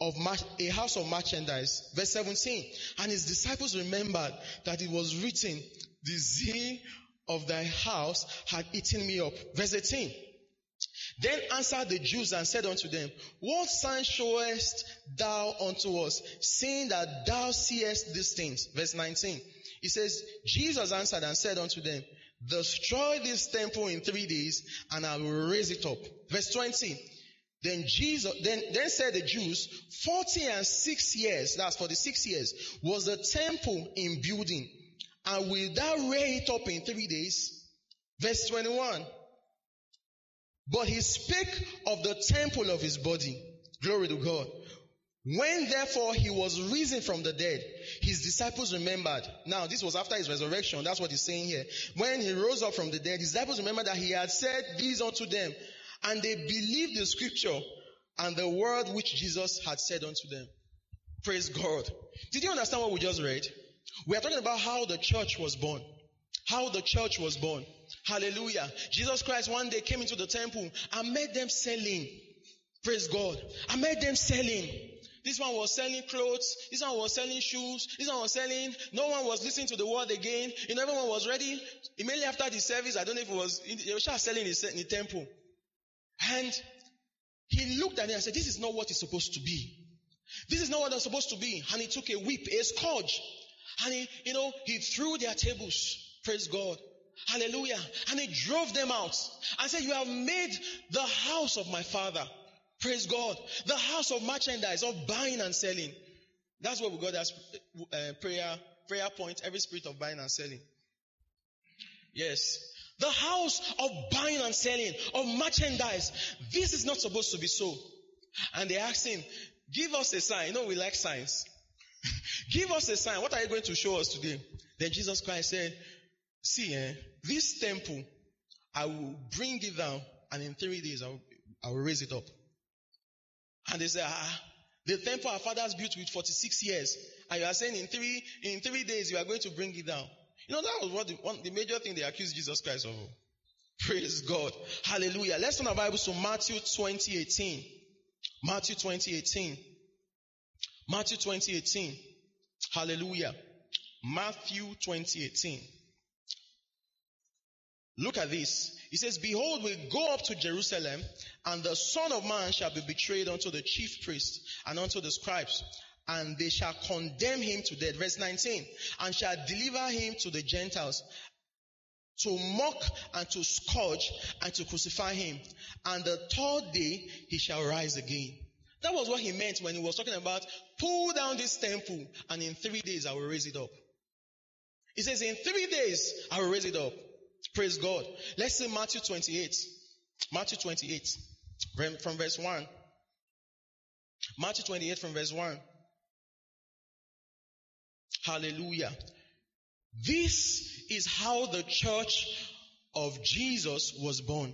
of a house of merchandise. Verse 17, and his disciples remembered that it was written, the zeal of thy house had eaten me up. Verse 18, then answered the Jews and said unto them, What sign showest thou unto us, seeing that thou seest these things? Verse 19. He says, Jesus answered and said unto them, Destroy this temple in three days, and I will raise it up. Verse 20. Then Jesus, then, then said the Jews, 40 and six years, that's for the six years, was the temple in building, and will thou raise it up in three days? Verse 21. But he spake of the temple of his body. Glory to God. When therefore he was risen from the dead, his disciples remembered. Now this was after his resurrection. That's what he's saying here. When he rose up from the dead, his disciples remembered that he had said these unto them. And they believed the scripture and the word which Jesus had said unto them. Praise God. Did you understand what we just read? We are talking about how the church was born. How the church was born. Hallelujah. Jesus Christ one day came into the temple and made them selling. Praise God. I made them selling. This one was selling clothes. This one was selling shoes. This one was selling. No one was listening to the word again. You know, everyone was ready. Immediately after the service, I don't know if it was, they were selling in the temple. And He looked at it and said, this is not what it's supposed to be. This is not what it's supposed to be. And he took a whip, a scourge, and he, you know, he threw their tables. Praise God. Hallelujah. And he drove them out and said, you have made the house of my father. Praise God. The house of merchandise, of buying and selling. That's what we got as uh, prayer, prayer point, every spirit of buying and selling. Yes. The house of buying and selling, of merchandise. This is not supposed to be so. And they asked him, give us a sign. You know, we like signs. give us a sign. What are you going to show us today? Then Jesus Christ said, see, eh, this temple, I will bring it down and in three days I will, I will raise it up. And they said, ah, the temple our fathers built with 46 years. And you are saying in three, in three days you are going to bring it down. You know, that was what the, one, the major thing they accused Jesus Christ of. Praise God. Hallelujah. Let's turn our Bibles to Matthew 2018. Matthew 2018. Matthew 2018. Hallelujah. Matthew 2018. Look at this. He says, Behold, we go up to Jerusalem, and the Son of Man shall be betrayed unto the chief priests and unto the scribes, and they shall condemn him to death. Verse 19, and shall deliver him to the Gentiles to mock and to scourge and to crucify him. And the third day he shall rise again. That was what he meant when he was talking about pull down this temple and in three days I will raise it up. He says in three days I will raise it up. Praise God. Let's see Matthew 28. Matthew 28 from verse 1. Matthew 28 from verse 1. Hallelujah. This is how the church of Jesus was born.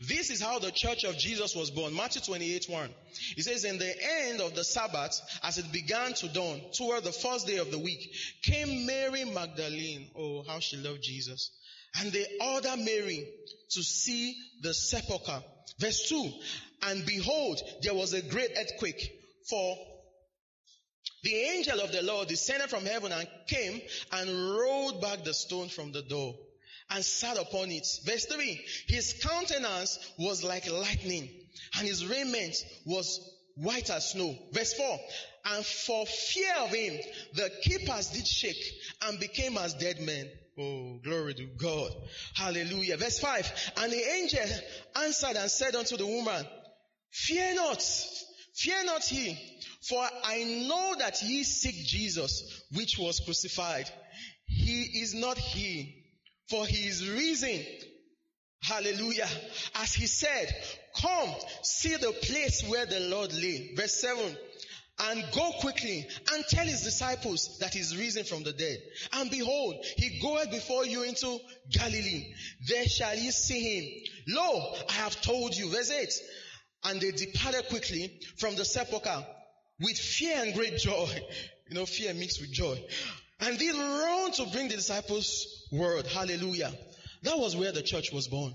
This is how the church of Jesus was born. Matthew 28 1. It says, In the end of the Sabbath, as it began to dawn, toward the first day of the week, came Mary Magdalene. Oh, how she loved Jesus. And they ordered Mary to see the sepulchre. Verse 2. And behold, there was a great earthquake, for the angel of the Lord descended from heaven and came and rolled back the stone from the door and sat upon it. Verse 3. His countenance was like lightning and his raiment was white as snow. Verse 4. And for fear of him, the keepers did shake and became as dead men. Oh, glory to God. Hallelujah. Verse 5. And the angel answered and said unto the woman, Fear not, fear not he, for I know that ye seek Jesus, which was crucified. He is not he, for he is risen. Hallelujah. As he said, come see the place where the Lord lay. Verse 7 and go quickly and tell his disciples that he's risen from the dead. And behold, he goeth before you into Galilee. There shall ye see him. Lo, I have told you. Verse 8. And they departed quickly from the sepulchre with fear and great joy. You know, fear mixed with joy. And they run to bring the disciples word. Hallelujah. That was where the church was born.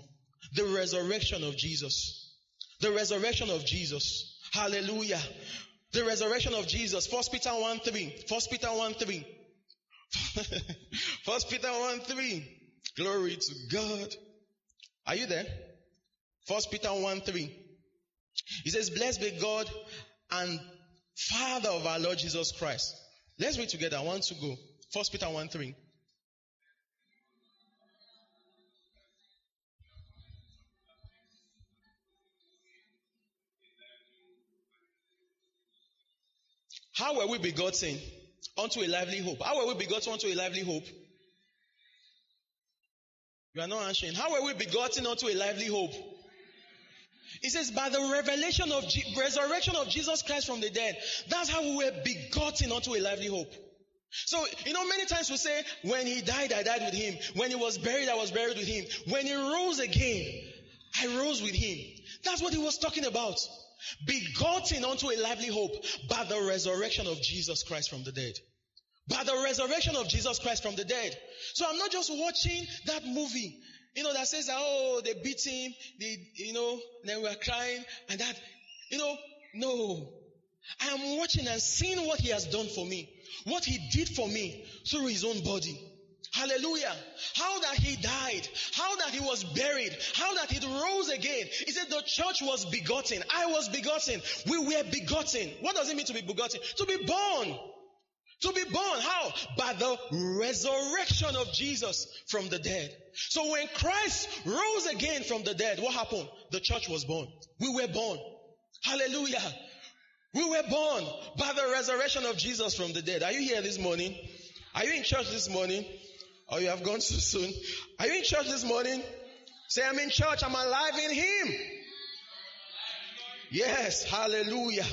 The resurrection of Jesus. The resurrection of Jesus. Hallelujah. The resurrection of Jesus. First Peter 1 3. First Peter 1 3. First Peter 1 3. Glory to God. Are you there? First Peter 1 3. He says, Blessed be God and Father of our Lord Jesus Christ. Let's read together. I want to go. First Peter 1 3. How were we begotten unto a lively hope? How were we begotten unto a lively hope? You are not answering. How were we begotten unto a lively hope? It says, by the revelation of Je- resurrection of Jesus Christ from the dead, that's how we were begotten unto a lively hope. So, you know, many times we say, when he died, I died with him. When he was buried, I was buried with him. When he rose again, I rose with him. That's what he was talking about begotten unto a lively hope by the resurrection of Jesus Christ from the dead. By the resurrection of Jesus Christ from the dead. So I'm not just watching that movie, you know, that says, oh, they beat him, they, you know, then we're crying and that, you know, no. I am watching and seeing what he has done for me. What he did for me through his own body. Hallelujah. How that he died, how that he was buried, how that he rose again. He said the church was begotten. I was begotten. We were begotten. What does it mean to be begotten? To be born. To be born. How? By the resurrection of Jesus from the dead. So when Christ rose again from the dead, what happened? The church was born. We were born. Hallelujah. We were born by the resurrection of Jesus from the dead. Are you here this morning? Are you in church this morning? Or you have gone too soon? Are you in church this morning? Say, I'm in church. I'm alive in Him. Yes. Hallelujah.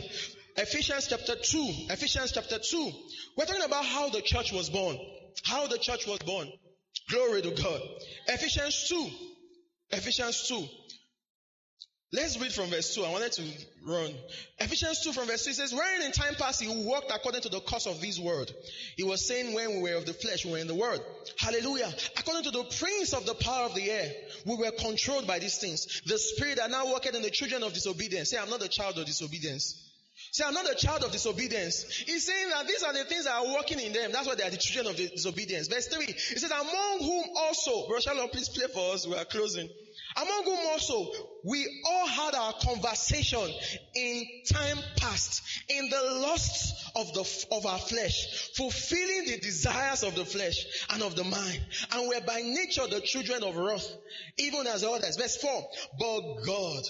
Ephesians chapter 2. Ephesians chapter 2. We're talking about how the church was born. How the church was born. Glory to God. Ephesians 2. Ephesians 2. Let's read from verse 2. I wanted to run. Ephesians 2 from verse 2 says, Wherein in time past he walked according to the course of this world. He was saying when we were of the flesh, we were in the world. Hallelujah. According to the prince of the power of the air, we were controlled by these things. The spirit that now worketh in the children of disobedience. Say, I'm not a child of disobedience. Say, I'm not a child of disobedience. He's saying that these are the things that are working in them. That's why they are the children of disobedience. Verse 3. He says, among whom also, Shalom, please play for us. We are closing. Among whom also we all had our conversation in time past in the lusts of the of our flesh, fulfilling the desires of the flesh and of the mind, and we're by nature the children of wrath, even as others. Verse four. But God,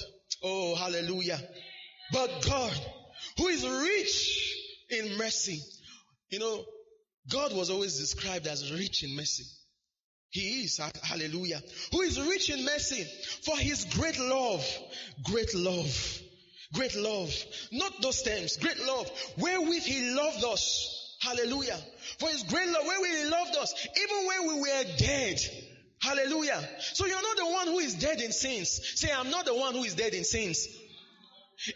oh hallelujah, but God, who is rich in mercy, you know, God was always described as rich in mercy. He is, hallelujah, who is rich in mercy for his great love, great love, great love, not those terms, great love, wherewith he loved us, hallelujah, for his great love, wherewith he loved us, even when we were dead, hallelujah. So you're not the one who is dead in sins. Say, I'm not the one who is dead in sins.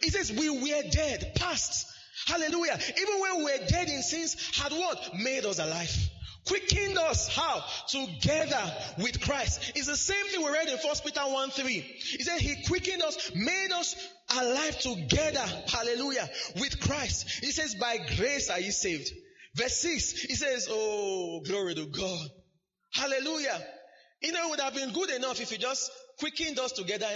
He says, we were dead, past, hallelujah. Even when we were dead in sins, had what? Made us alive quickened us. How? Together with christ. It's the same thing we read in first peter 1 3 he said he quickened us made us alive together hallelujah with christ. He says by grace are you saved. Verse 6 he says oh glory to god. Hallelujah. You know it would have been good enough if he just quickened us together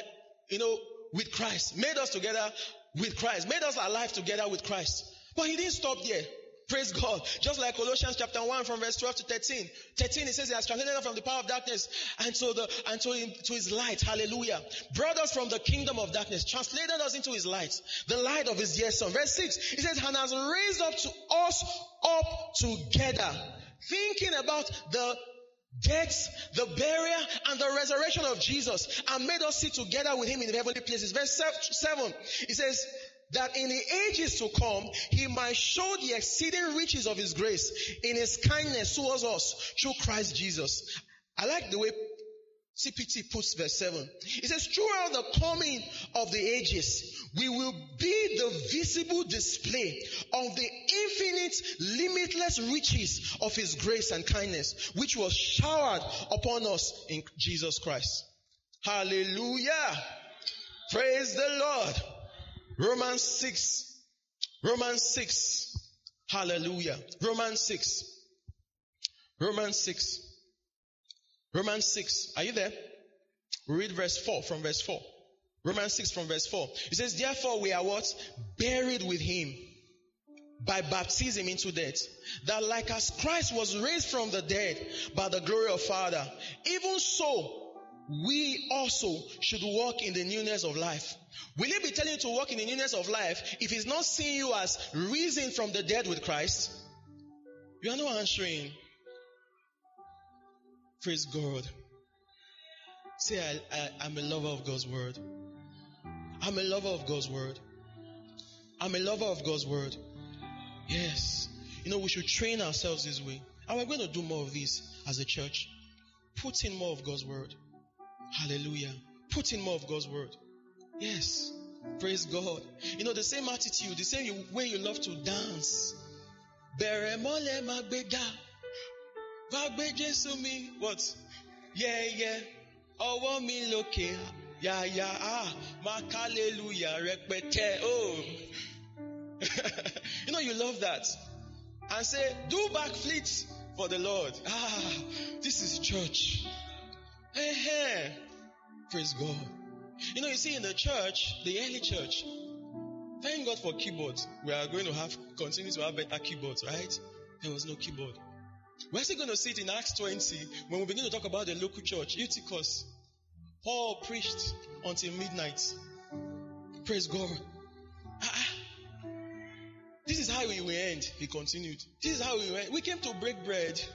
you know with christ. Made us together with christ. Made us alive together with christ. But he didn't stop there Praise God. Just like Colossians chapter 1 from verse 12 to 13. 13 it says he has translated us from the power of darkness and to the and to, him, to his light. Hallelujah. Brought us from the kingdom of darkness, translated us into his light, the light of his dear son. Verse 6, he says, and has raised up to us up together. Thinking about the death, the burial, and the resurrection of Jesus and made us sit together with him in the heavenly places. Verse 7, he says, that in the ages to come, he might show the exceeding riches of his grace in his kindness towards us through Christ Jesus. I like the way TPT puts verse 7. It says, throughout the coming of the ages, we will be the visible display of the infinite, limitless riches of his grace and kindness, which was showered upon us in Jesus Christ. Hallelujah. Praise the Lord. Romans 6. Romans 6. Hallelujah. Romans 6. Romans 6. Romans 6. Are you there? We read verse 4 from verse 4. Romans 6 from verse 4. It says, Therefore we are what? Buried with him by baptism into death. That like as Christ was raised from the dead by the glory of Father, even so we also should walk in the newness of life. Will he be telling you to walk in the newness of life if he's not seeing you as risen from the dead with Christ? You are not answering. Praise God. Say, I, I, I'm a lover of God's word. I'm a lover of God's word. I'm a lover of God's word. Yes. You know, we should train ourselves this way. And we're going to do more of this as a church. Put in more of God's word. Hallelujah. Put in more of God's word. Yes. Praise God. You know, the same attitude, the same way you love to dance. What? Yeah, yeah. Ọwọ́ mi lókè. Yeah, yeah. Ah. Mark hallelujah. Rẹpẹtẹ. Oh. you know, you love that. And say, do back fleet for the Lord. Ah, this is church. Praise God. You know, you see in the church, the early church, thank God for keyboards. We are going to have, continue to have better keyboards, right? There was no keyboard. We're still going to see it in Acts 20 when we begin to talk about the local church, Eutychus. Paul preached until midnight. Praise God. Ah, ah. This is how we will end, he continued. This is how we went. We came to break bread.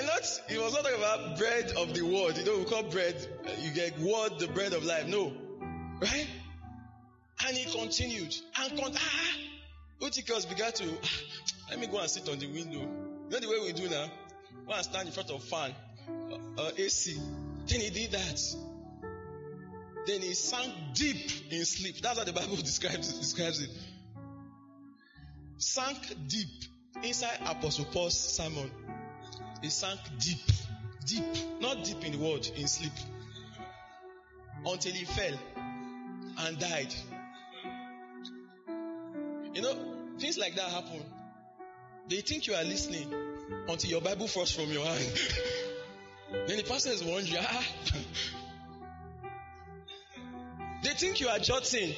I not, he was not talking about bread of the world. You know, we call bread, you get word, the bread of life. No. Right? And he continued. And con- ah, Eutychus began to, ah, let me go and sit on the window. You know the way we do now? Go and stand in front of fan, uh, uh, AC. Then he did that. Then he sank deep in sleep. That's how the Bible describes it. Describes it. Sank deep inside Apostle Paul's sermon. He sank deep, deep, not deep in the word, in sleep, until he fell and died. You know, things like that happen. They think you are listening until your Bible falls from your hand. then the pastor is wondering, ah. They think you are jotting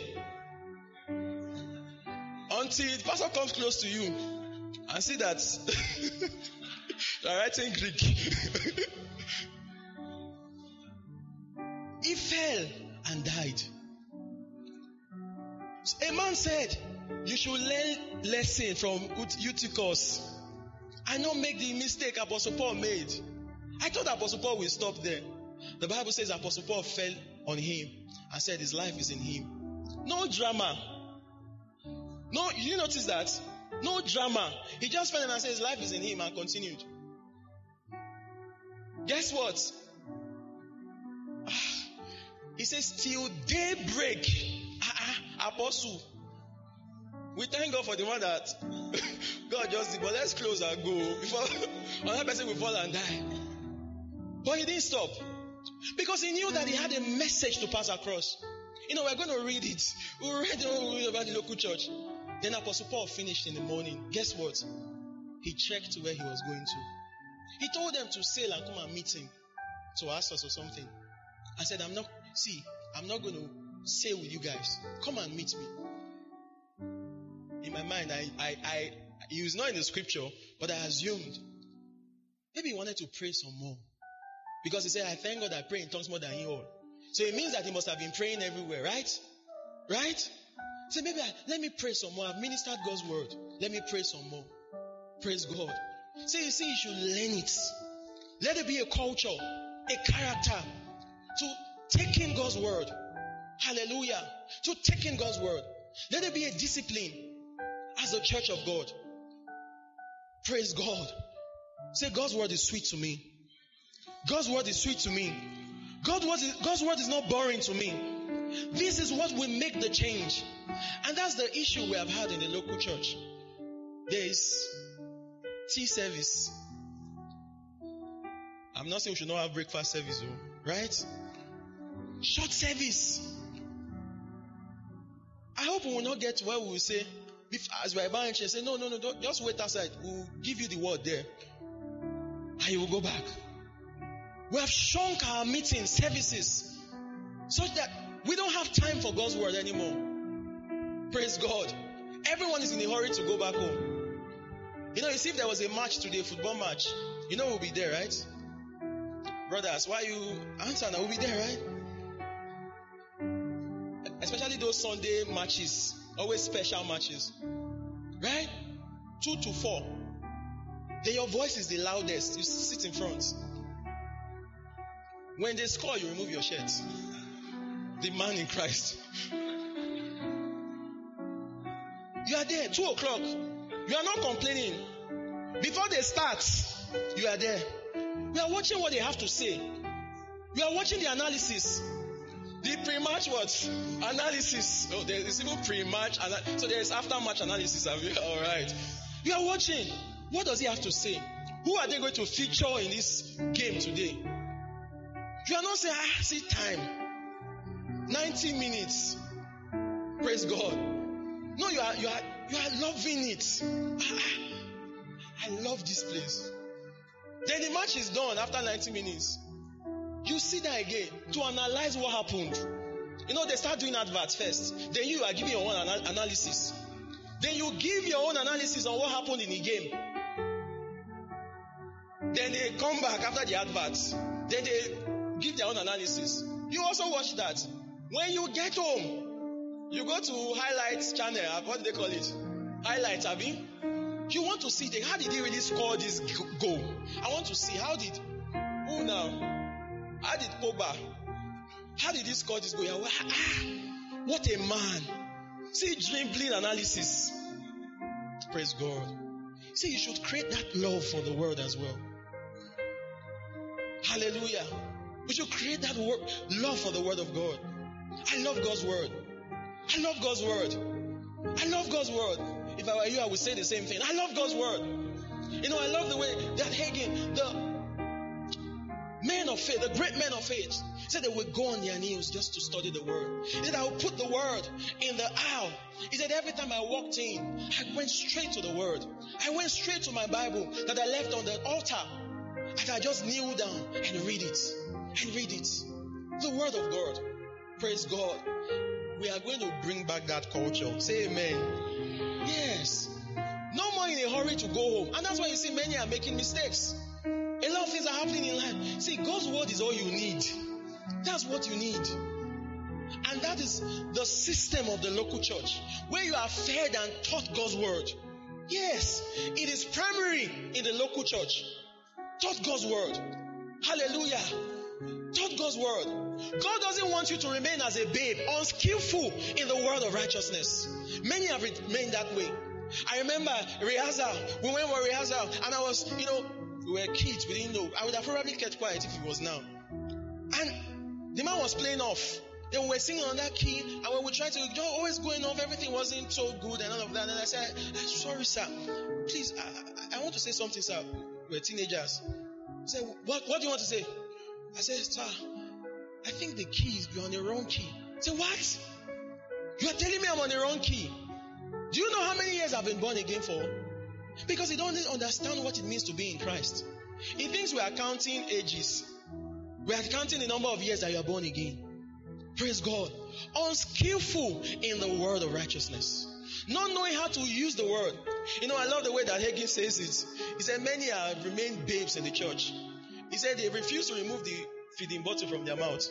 until the pastor comes close to you and see that you are writing Greek. he fell and died. A man said, You should learn lesson from Eutychus. I not make the mistake Apostle Paul made. I thought Apostle Paul will stop there. The Bible says Apostle Paul fell on him and said his life is in him. No drama. No, you notice that? No drama. He just fell and said his life is in him and continued. Guess what? Ah, he says, till daybreak. Uh-uh, apostle. We thank God for the one that God just did, but let's close and go before another person will fall and die. But he didn't stop because he knew that he had a message to pass across. You know, we're going to read it. We'll read, read about the local church. Then Apostle Paul finished in the morning. Guess what? He checked where he was going to. He told them to sail and come and meet him to Assos or something. I said, I'm not, see, I'm not going to sail with you guys. Come and meet me. In my mind, I, I, I, he was not in the scripture, but I assumed maybe he wanted to pray some more. Because he said, I thank God I pray in tongues more than you all. So it means that he must have been praying everywhere, right? Right? So maybe I, let me pray some more. I've ministered God's word. Let me pray some more. Praise God. So you see, you should learn it. Let it be a culture, a character to take in God's word. Hallelujah. To take in God's word. Let it be a discipline as a church of God. Praise God. Say, God's word is sweet to me. God's word is sweet to me. God word is, God's word is not boring to me. This is what will make the change. And that's the issue we have had in the local church. There is tea service. I'm not saying we should not have breakfast service, though, right? Short service. I hope we will not get where we will say, as we're buying chairs, say, no, no, no, just wait outside. We'll give you the word there. And you will go back. We have shrunk our meeting services such that we don't have time for God's word anymore. Praise God. Everyone is in a hurry to go back home. You know, you see, if there was a match today, football match, you know we'll be there, right? Brothers, why you answer now? We'll be there, right? Especially those Sunday matches, always special matches. Right? Two to four. Then your voice is the loudest. You sit in front. When they score, you remove your shirt. The man in Christ. You are there, two o'clock. You are not complaining. Before they start, you are there. We are watching what they have to say. We are watching the analysis. The pre-match what? Analysis. Oh, there is even pre-match. so there is after-match analysis. All right. You are watching. What does he have to say? Who are they going to feature in this game today? You are not saying, ah, see time. 90 minutes. Praise God. No, you are, you are, You are loving it. Ah, ah. I love this place. Then the match is done after 90 minutes. You sit there again to analyze what happened. You know, they start doing adverts first. Then you are giving your own ana- analysis. Then you give your own analysis on what happened in the game. Then they come back after the adverts. Then they give their own analysis. You also watch that. When you get home, you go to highlights channel. Uh, what do they call it? Highlights, have you? You want to see the, how did he really score this goal? I want to see how did who now? How did Pogba? How did he score this goal? Ah, what a man! See dribbling analysis. Praise God. See, you should create that love for the world as well. Hallelujah. We should create that word, love for the word of God. I love God's word. I love God's word. I love God's word. If I were you, I would say the same thing. I love God's word. You know, I love the way that Hagin, the men of faith, the great men of faith, said they would go on their knees just to study the word. He said, I would put the word in the aisle. He said, every time I walked in, I went straight to the word. I went straight to my Bible that I left on the altar. And I just kneel down and read it. And read it. The word of God. Praise God. We are going to bring back that culture. Say amen. Yes. No more in a hurry to go home. And that's why you see many are making mistakes. A lot of things are happening in life. See, God's word is all you need. That's what you need. And that is the system of the local church where you are fed and taught God's word. Yes, it is primary in the local church. Taught God's word. Hallelujah. Taught God's word. God doesn't want you to remain as a babe, unskillful in the world of righteousness. Many have remained that way. I remember rehearsal. We went for rehearsal, and I was, you know, we were kids, we didn't know. I would have probably kept quiet if it was now. And the man was playing off. Then we were singing on that key, and when we tried to, you always going off, everything wasn't so good and all of that. And I said, ah, Sorry, sir. Please, I, I want to say something, sir. We're teenagers. I said, what, what do you want to say? I said, Sir, I think the key is you're on the wrong key. Said, What? You are telling me I'm on the wrong key. Do you know how many years I've been born again for? Because he don't understand what it means to be in Christ. He thinks we are counting ages. We are counting the number of years that you are born again. Praise God. Unskillful in the word of righteousness. Not knowing how to use the word. You know, I love the way that Hagin says it. He said, Many have remained babes in the church. He said they refuse to remove the feeding bottle from their mouth.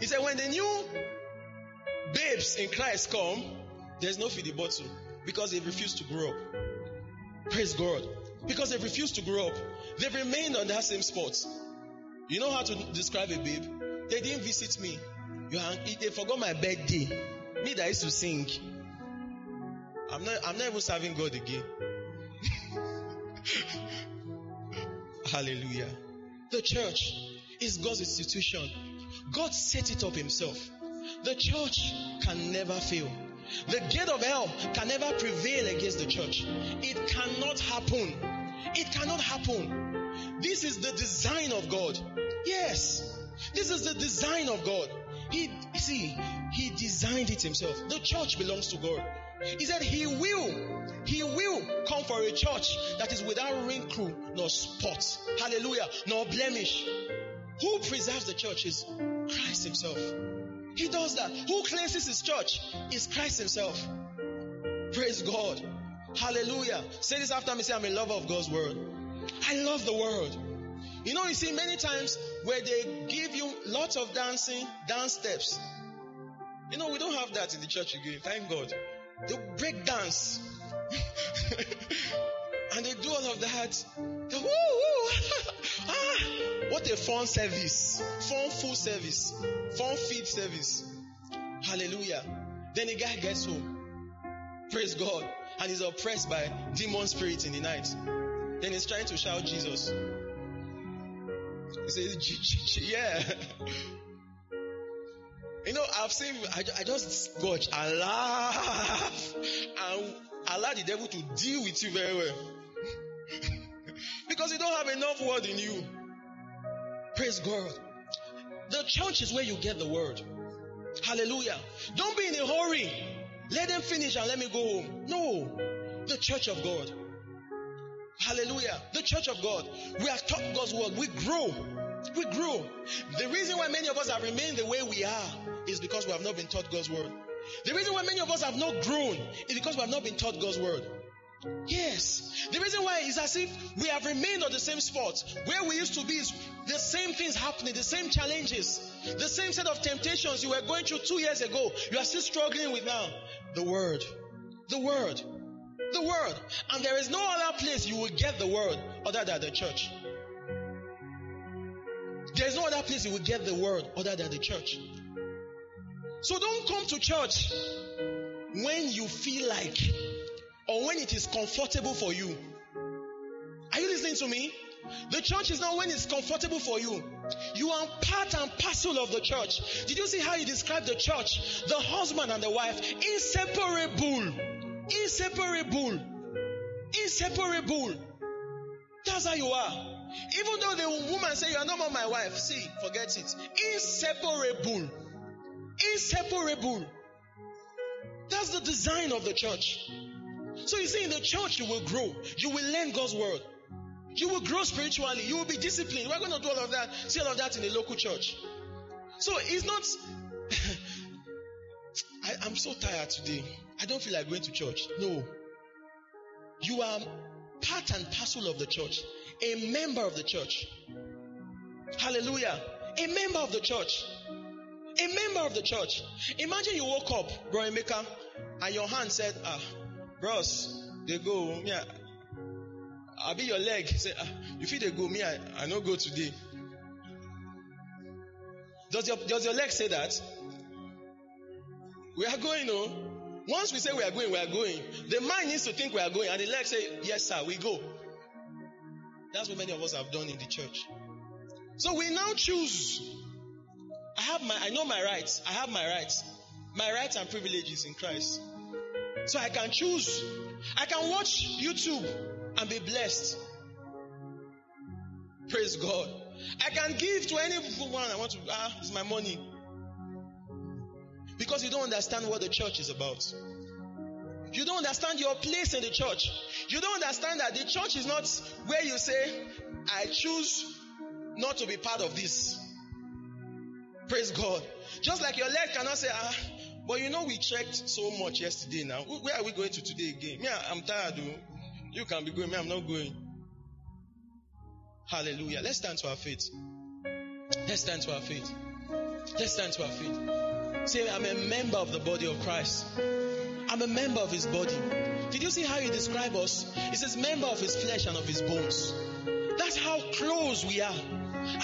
He said, When the new babes in Christ come, there's no feeding bottle because they refuse to grow up. Praise God. Because they refuse to grow up. They've remained on that same spot. You know how to describe a babe? They didn't visit me. They forgot my birthday. Me that used to sing. I'm not, I'm not even serving God again. Hallelujah. The church is God's institution. God set it up himself. The church can never fail. The gate of hell can never prevail against the church. It cannot happen. It cannot happen. This is the design of God. Yes. This is the design of God. He see, he designed it himself. The church belongs to God. He said he will, he will come for a church that is without wrinkle nor spot. Hallelujah. Nor blemish. Who preserves the church is Christ himself. He does that. Who cleanses his church is Christ himself. Praise God. Hallelujah. Say this after me. Say, I'm a lover of God's word. I love the word. You know, you see, many times where they give you lots of dancing, dance steps. You know, we don't have that in the church again. Thank God. They break dance. and they do all of that. They, woo, woo. ah, what a fun service. Fun full service. Fun feed service. Hallelujah. Then the guy gets home. Praise God. And he's oppressed by demon spirits in the night. Then he's trying to shout Jesus. He says, yeah. You know, I've seen, I, I just watch and laugh and allow the devil to deal with you very well. because you don't have enough word in you. Praise God. The church is where you get the word. Hallelujah. Don't be in a hurry. Let them finish and let me go home. No. The church of God. Hallelujah. The church of God. We are taught God's word. We grow. We grow. The reason why many of us have remained the way we are is because we have not been taught God's word. The reason why many of us have not grown is because we have not been taught God's word. Yes. The reason why is as if we have remained on the same spot. Where we used to be is the same things happening, the same challenges, the same set of temptations you were going through two years ago. You are still struggling with now. The word. The word. The word. And there is no other place you will get the word other than the church. There is no other place you will get the word other than the church. So don't come to church when you feel like or when it is comfortable for you. Are you listening to me? The church is not when it's comfortable for you. You are part and parcel of the church. Did you see how he described the church? The husband and the wife, inseparable. Inseparable. Inseparable. That's how you are. Even though the woman say you are no more my wife, see, forget it. Inseparable. Inseparable. That's the design of the church. So you see, in the church, you will grow. You will learn God's word. You will grow spiritually. You will be disciplined. We're going to do all of that, see all of that in the local church. So it's not. I, am so tired today. I don't feel like going to church. No. You are part and parcel of the church, a member of the church. Hallelujah. A member of the church. A member of the church. Imagine you woke up, Bro Emeka, and your hand said, Ah, bros, they go. Me, I'll be your leg. Say, ah, you feel they go. Me, I, I no go today. Does your, does your leg say that? We are going. Oh. Once we say we are going, we are going. The mind needs to think we are going, and the leg say, yes, sir, we go. That's what many of us have done in the church. So we now choose. I have my, I know my rights. I have my rights. My rights and privileges in Christ. So I can choose. I can watch YouTube and be blessed. Praise God. I can give to anyone I want to. Ah, it's my money. Because you don't understand what the church is about. You don't understand your place in the church. You don't understand that the church is not where you say, I choose not to be part of this. Praise God. Just like your leg cannot say, ah, but you know, we checked so much yesterday now. Where are we going to today again? Me, I'm tired. Though. You can be going. Me, I'm not going. Hallelujah. Let's stand to our feet. Let's stand to our feet. Let's stand to our feet. Say, I'm a member of the body of Christ. I'm a member of his body. Did you see how he described us? He says, member of his flesh and of his bones. That's how close we are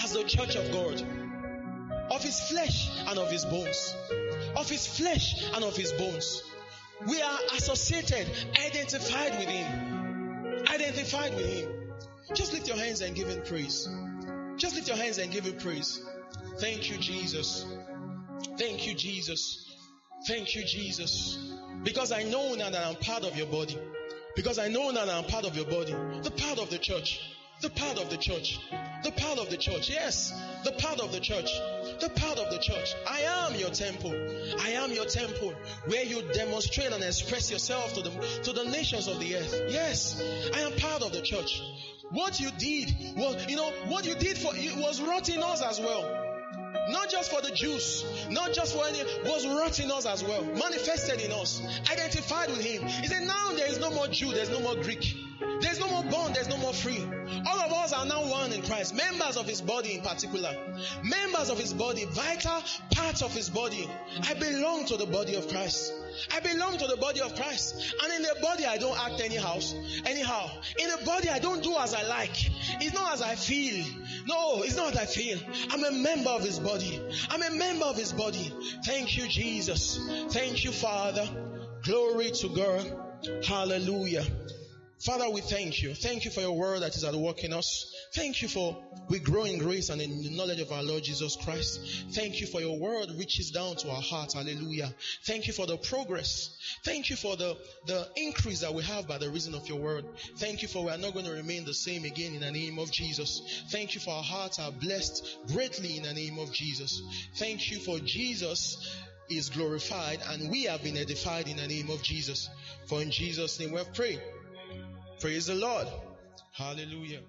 as the church of God. Of his flesh and of his bones of his flesh and of his bones. We are associated, identified with him. Identified with him. Just lift your hands and give him praise. Just lift your hands and give him praise. Thank you, Jesus. Thank you, Jesus. Thank you, Jesus. Because I know now that I'm part of your body. Because I know now that I'm part of your body. The part of the church. The part of the church. The part of the church. Yes. The part of the church the part of the church. I am your temple. I am your temple where you demonstrate and express yourself to the, to the nations of the earth. Yes, I am part of the church. What you did was, you know, what you did for, it was wrought in us as well. Not just for the Jews, not just for any, was wrought in us as well, manifested in us, identified with Him. He said, now there is no more Jew, there's no more Greek. There's no more bond, there's no more free. All of us are now one in Christ, members of his body in particular. Members of his body, vital parts of his body. I belong to the body of Christ. I belong to the body of Christ. And in the body, I don't act anyhow. Anyhow. In the body, I don't do as I like. It's not as I feel. No, it's not as I feel. I'm a member of his body. I'm a member of his body. Thank you, Jesus. Thank you, Father. Glory to God. Hallelujah. Father, we thank you. Thank you for your word that is at work in us. Thank you for we grow in grace and in the knowledge of our Lord Jesus Christ. Thank you for your word reaches down to our hearts. Hallelujah. Thank you for the progress. Thank you for the, the increase that we have by the reason of your word. Thank you for we are not going to remain the same again in the name of Jesus. Thank you for our hearts are blessed greatly in the name of Jesus. Thank you for Jesus is glorified and we have been edified in the name of Jesus. For in Jesus' name we have prayed. Praise the Lord. Hallelujah.